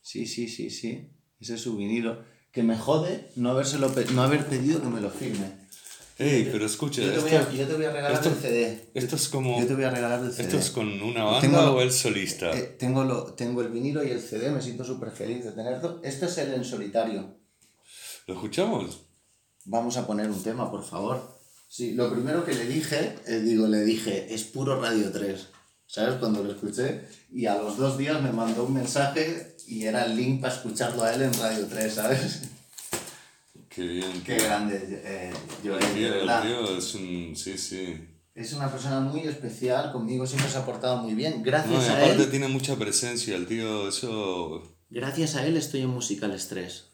[SPEAKER 1] sí, sí, sí, sí. Ese es su vinilo. Que me jode no, habérselo no haber pedido que me lo firme.
[SPEAKER 3] Ey, pero escucha,
[SPEAKER 1] Yo te, voy
[SPEAKER 3] esto,
[SPEAKER 1] a, yo te voy a regalar
[SPEAKER 3] esto-
[SPEAKER 1] el CD.
[SPEAKER 3] esto es como.
[SPEAKER 1] Yo te voy a regalar el CD.
[SPEAKER 3] ¿Esto es con una banda
[SPEAKER 1] Tengo
[SPEAKER 3] o el solista?
[SPEAKER 1] Eh, tengo, lo, tengo el vinilo y el CD, me siento súper feliz de tenerlo. Este es el en solitario.
[SPEAKER 3] ¿Lo escuchamos?
[SPEAKER 1] Vamos a poner un tema, por favor. Sí, lo primero que le dije, eh, digo, le dije, es puro Radio 3. ¿Sabes? Cuando lo escuché. Y a los dos días me mandó un mensaje y era el link para escucharlo a él en Radio 3, ¿sabes? (laughs)
[SPEAKER 3] Qué bien.
[SPEAKER 1] Qué grande, eh,
[SPEAKER 3] El
[SPEAKER 1] de
[SPEAKER 3] tío, el tío es un. Sí, sí.
[SPEAKER 1] Es una persona muy especial, conmigo siempre se ha portado muy bien.
[SPEAKER 3] No,
[SPEAKER 1] Gracias
[SPEAKER 3] y
[SPEAKER 1] a
[SPEAKER 3] aparte
[SPEAKER 1] él.
[SPEAKER 3] tiene mucha presencia, el tío, eso.
[SPEAKER 1] Gracias a él estoy en Musicales 3.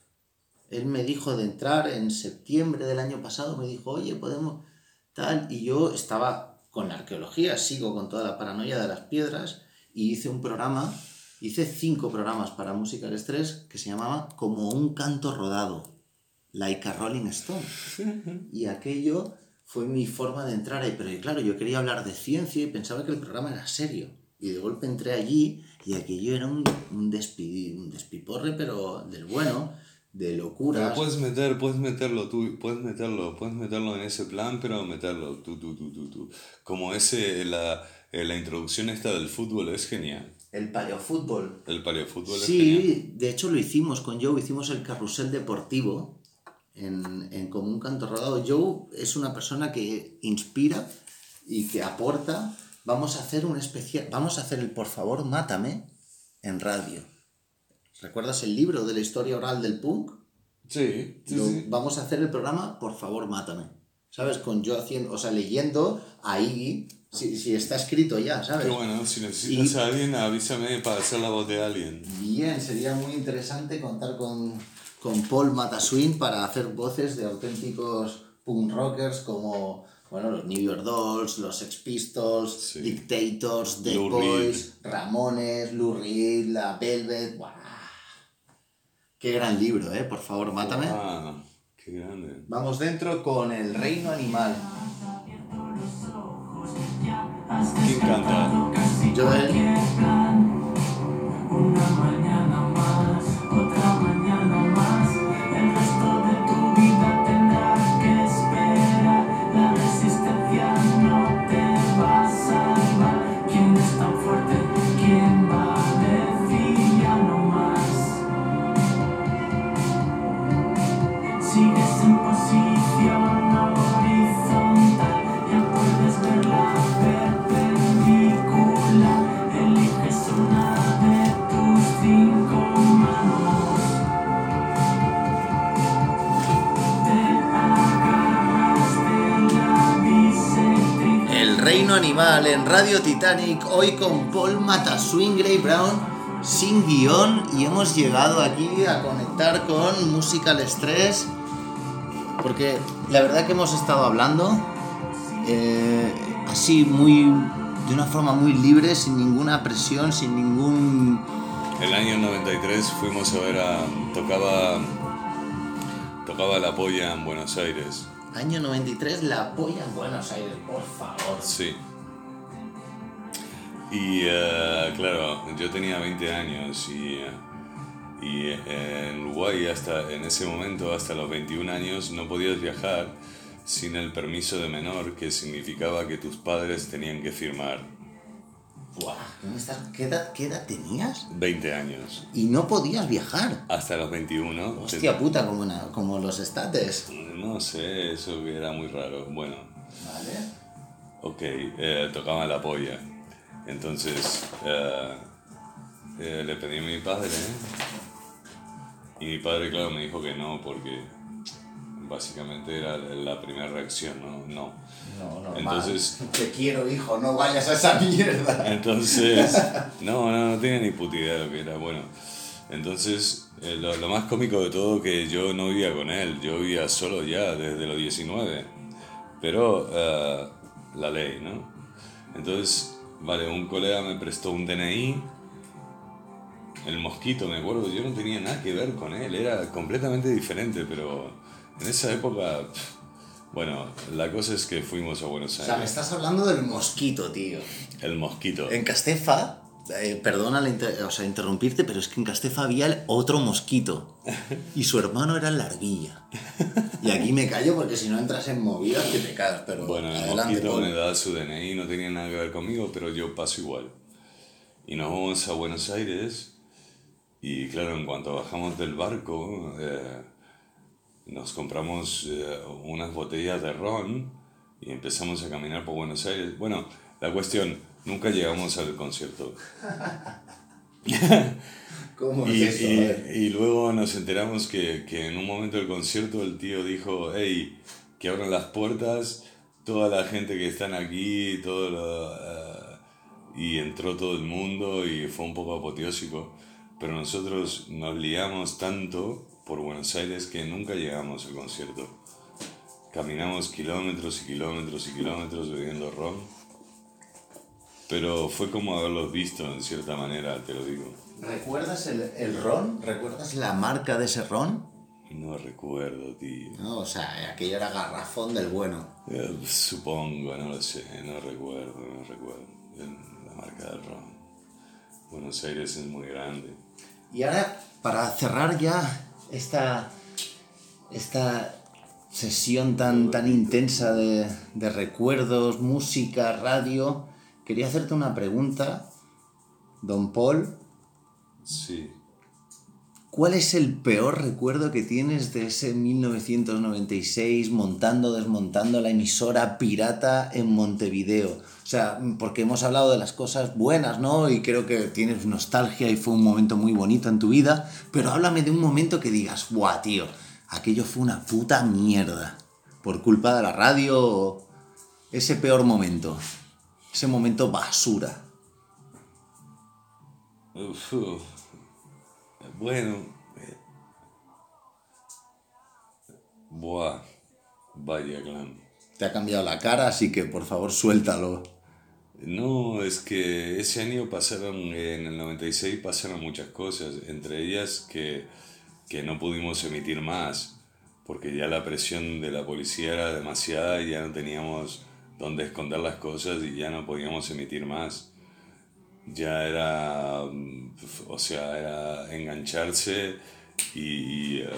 [SPEAKER 1] Él me dijo de entrar en septiembre del año pasado, me dijo, oye, podemos tal, y yo estaba con la arqueología, sigo con toda la paranoia de las piedras, y hice un programa, hice cinco programas para Musicales 3 que se llamaba Como un canto rodado, like a Rolling Stone. Y aquello fue mi forma de entrar ahí, pero claro, yo quería hablar de ciencia y pensaba que el programa era serio. Y de golpe entré allí y aquello era un, un, despi- un despiporre, pero del bueno, de
[SPEAKER 3] Pero
[SPEAKER 1] locuras.
[SPEAKER 3] puedes meter, puedes meterlo tú, puedes meterlo, puedes meterlo en ese plan, pero meterlo tú, tú, tú, tú, tú. Como ese, la, eh, la introducción esta del fútbol es genial.
[SPEAKER 1] El paleofútbol.
[SPEAKER 3] El paleofútbol es genial.
[SPEAKER 1] Sí, de hecho lo hicimos con Joe, hicimos el carrusel deportivo en, en Como un canto rodado. Joe es una persona que inspira y que aporta. Vamos a hacer un especial, vamos a hacer el Por favor, mátame en radio. ¿Recuerdas el libro de la historia oral del punk?
[SPEAKER 3] Sí, sí,
[SPEAKER 1] Lo-
[SPEAKER 3] sí.
[SPEAKER 1] Vamos a hacer el programa Por favor, mátame. ¿Sabes? Con yo haciendo, o sea, leyendo a Iggy, si, si está escrito ya, ¿sabes?
[SPEAKER 3] Pero bueno, si necesitas
[SPEAKER 1] Y-
[SPEAKER 3] a alguien, avísame para hacer la voz de alguien.
[SPEAKER 1] Bien, sería muy interesante contar con, con Paul Mataswin para hacer voces de auténticos punk rockers como bueno, los New York Dolls, los Sex Pistols,
[SPEAKER 3] Sí.
[SPEAKER 1] Dictators, The
[SPEAKER 3] Lou
[SPEAKER 1] Boys, Ramones, Lou Reed, La Velvet. ¡Buah! Qué gran libro, ¿eh? Por favor, mátame.
[SPEAKER 3] Ah, qué grande.
[SPEAKER 1] Vamos dentro con El Reino Animal.
[SPEAKER 3] ¿Quién canta?
[SPEAKER 1] Joel. Animal en Radio Titanic, hoy con Paul Mataswin Gray Brown, sin guion, y hemos llegado aquí a conectar con Musical Stress, porque la verdad que hemos estado hablando eh, así muy de una forma muy libre, sin ninguna presión, sin ningún
[SPEAKER 3] El año 93 fuimos a ver a... Tocaba... Tocaba la polla en Buenos Aires.
[SPEAKER 1] año 93 la polla en Buenos Aires, por favor.
[SPEAKER 3] Sí. Y eh, claro, yo tenía 20 años y, eh, y en Uruguay hasta en ese momento, hasta los 21 años, no podías viajar sin el permiso de menor, que significaba que tus padres tenían que firmar.
[SPEAKER 1] Buah. ¿Qué, edad, qué edad tenías?
[SPEAKER 3] 20 años.
[SPEAKER 1] Y no podías viajar.
[SPEAKER 3] Hasta los 21.
[SPEAKER 1] Hostia puta, como, una- como los estates.
[SPEAKER 3] No sé, eso era muy raro. Bueno,
[SPEAKER 1] Vale.
[SPEAKER 3] Ok, eh, tocaba la polla. Entonces, eh, eh, le pedí a mi padre. Y mi padre, claro, me dijo que no, porque básicamente era la primera reacción, ¿no? No.
[SPEAKER 1] No, normal.
[SPEAKER 3] Entonces- (laughs)
[SPEAKER 1] Te quiero, hijo, no vayas a esa mierda.
[SPEAKER 3] Entonces, (laughs) no, no, no tenía ni puta idea de lo que era. Bueno, entonces, eh, lo, lo más cómico de todo que yo no vivía con él, yo vivía solo ya desde los 19. Pero eh, la ley, ¿no? Entonces, vale, un colega me prestó un DNI. El mosquito, me acuerdo, yo no tenía nada que ver con él, era completamente diferente, pero en esa época, bueno, la cosa es que fuimos a Buenos
[SPEAKER 1] O sea, me
[SPEAKER 3] Aires.
[SPEAKER 1] estás hablando del mosquito, tío.
[SPEAKER 3] El mosquito.
[SPEAKER 1] En Castefa, eh, perdona la inter- o sea, interrumpirte, pero es que en Castefa había el otro mosquito. Y su hermano era la ardilla. Y aquí me callo porque si no entras en movidas que te cagas, pero
[SPEAKER 3] Bueno, el
[SPEAKER 1] adelante,
[SPEAKER 3] mosquito
[SPEAKER 1] Paul.
[SPEAKER 3] me da su DNI, no tenía nada que ver conmigo, pero yo paso igual. Y nos vamos a Buenos Aires y claro, en cuanto bajamos del barco, eh, nos compramos eh, unas botellas de ron y empezamos a caminar por Buenos Aires. Bueno, la cuestión, nunca llegamos al concierto. (laughs)
[SPEAKER 1] ¿Cómo
[SPEAKER 3] Y,
[SPEAKER 1] es eso?
[SPEAKER 3] y- luego nos enteramos que, que en un momento del concierto el tío dijo, hey, que abran las puertas, toda la gente que están aquí, todo lo, eh", y entró todo el mundo y fue un poco apoteósico, pero nosotros nos liamos tanto por Buenos Aires que nunca llegamos al concierto. Caminamos kilómetros y kilómetros y kilómetros bebiendo ron, pero fue como haberlos visto en cierta manera, te lo digo.
[SPEAKER 1] ¿Recuerdas el, el ron? ¿Recuerdas la marca de ese ron?
[SPEAKER 3] No recuerdo, tío.
[SPEAKER 1] No, o sea, aquello era garrafón del bueno.
[SPEAKER 3] Eh, Supongo, no lo sé, no recuerdo, no recuerdo. La marca del ron. Buenos Aires es muy grande.
[SPEAKER 1] Y ahora, para cerrar ya esta, esta sesión tan, tan intensa de, de recuerdos, música, radio, quería hacerte una pregunta, don Paul.
[SPEAKER 3] Sí.
[SPEAKER 1] ¿Cuál es el peor recuerdo que tienes de ese 1996 montando, desmontando la emisora pirata en Montevideo? O sea, porque hemos hablado de las cosas buenas, ¿no? Y creo que tienes nostalgia y fue un momento muy bonito en tu vida, pero háblame de un momento que digas, ¡buah, tío! Aquello fue una puta mierda. Por culpa de la radio, ese peor momento. Ese momento basura.
[SPEAKER 3] Uf, uf. Bueno. eh. Buah. Vaya clan.
[SPEAKER 1] Te ha cambiado la cara, así que por favor suéltalo.
[SPEAKER 3] No, es que ese año pasaron, en el 96 pasaron muchas cosas, entre ellas que, que no pudimos emitir más, porque ya la presión de la policía era demasiada y ya no teníamos dónde esconder las cosas y ya no podíamos emitir más. Ya era, mm, o sea, era engancharse y, y, eh,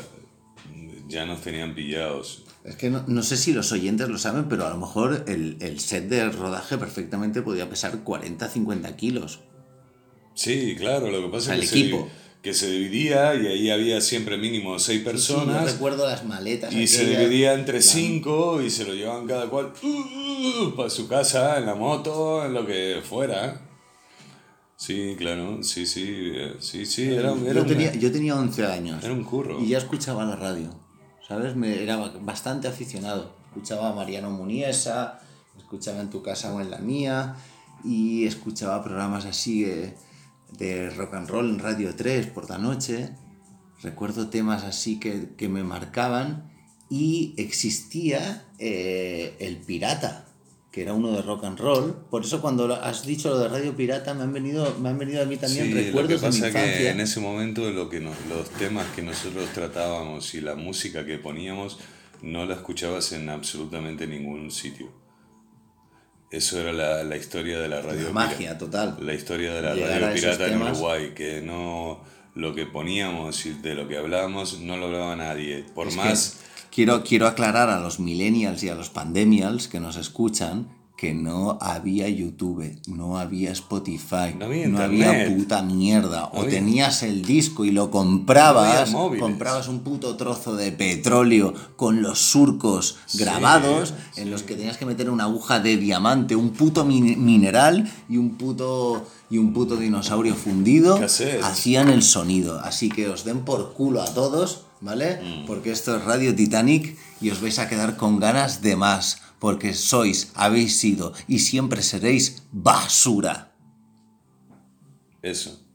[SPEAKER 3] ya nos tenían pillados.
[SPEAKER 1] Es que no, no sé si los oyentes lo saben, pero a lo mejor el, el set de rodaje perfectamente podía pesar 40-50 kilos.
[SPEAKER 3] Sí, claro, lo que pasa es que se,
[SPEAKER 1] equipo.
[SPEAKER 3] Que se dividía y ahí había siempre mínimo seis
[SPEAKER 1] Sí, yo
[SPEAKER 3] personas.
[SPEAKER 1] recuerdo las maletas.
[SPEAKER 3] Y se dividía entre cinco y se lo llevaban cada cual uh, para su casa, en la moto, en lo que fuera. Sí, claro, sí, sí, eh, sí, sí, era, era
[SPEAKER 1] Yo tenía, yo tenía 11 años.
[SPEAKER 3] era un curro.
[SPEAKER 1] Y ya escuchaba la radio. ¿Sabes? Me, era bastante aficionado. Escuchaba a Mariano Muniesa, escuchaba en tu casa o en la mía, y escuchaba programas así de rock and roll en Radio 3 por la noche. Recuerdo temas así que, que me marcaban. Y existía eh, El Pirata, que era uno de rock and roll. Por eso cuando has dicho lo de Radio Pirata me han venido, me han venido a mí también
[SPEAKER 3] Sí, lo que
[SPEAKER 1] recuerdos de mi
[SPEAKER 3] pasa que
[SPEAKER 1] infancia.
[SPEAKER 3] en ese momento lo que nos- los temas que nosotros tratábamos y la música que poníamos no la escuchabas en absolutamente ningún sitio. Eso era la, la historia de la radio.
[SPEAKER 1] La magia total.
[SPEAKER 3] La historia de la
[SPEAKER 1] Llegar
[SPEAKER 3] radio pirata en. Uruguay, que no lo que poníamos y de lo que hablábamos no lo hablaba nadie. Por
[SPEAKER 1] Es
[SPEAKER 3] más
[SPEAKER 1] quiero, quiero aclarar a los millennials y a los pandemials que nos escuchan que no había YouTube, no había Spotify,
[SPEAKER 3] No había
[SPEAKER 1] puta mierda. O
[SPEAKER 3] había-
[SPEAKER 1] tenías el disco y lo comprabas,
[SPEAKER 3] No
[SPEAKER 1] comprabas un puto trozo de petróleo con los surcos grabados en los que tenías que meter una aguja de diamante, un puto min- mineral y un puto y un puto dinosaurio fundido hacían el sonido. Así que os den por culo a todos. ¿vale?
[SPEAKER 3] Mm.
[SPEAKER 1] Porque esto es Radio Titanic y os vais a quedar con ganas de más, porque sois, habéis sido y siempre seréis basura.
[SPEAKER 3] Eso.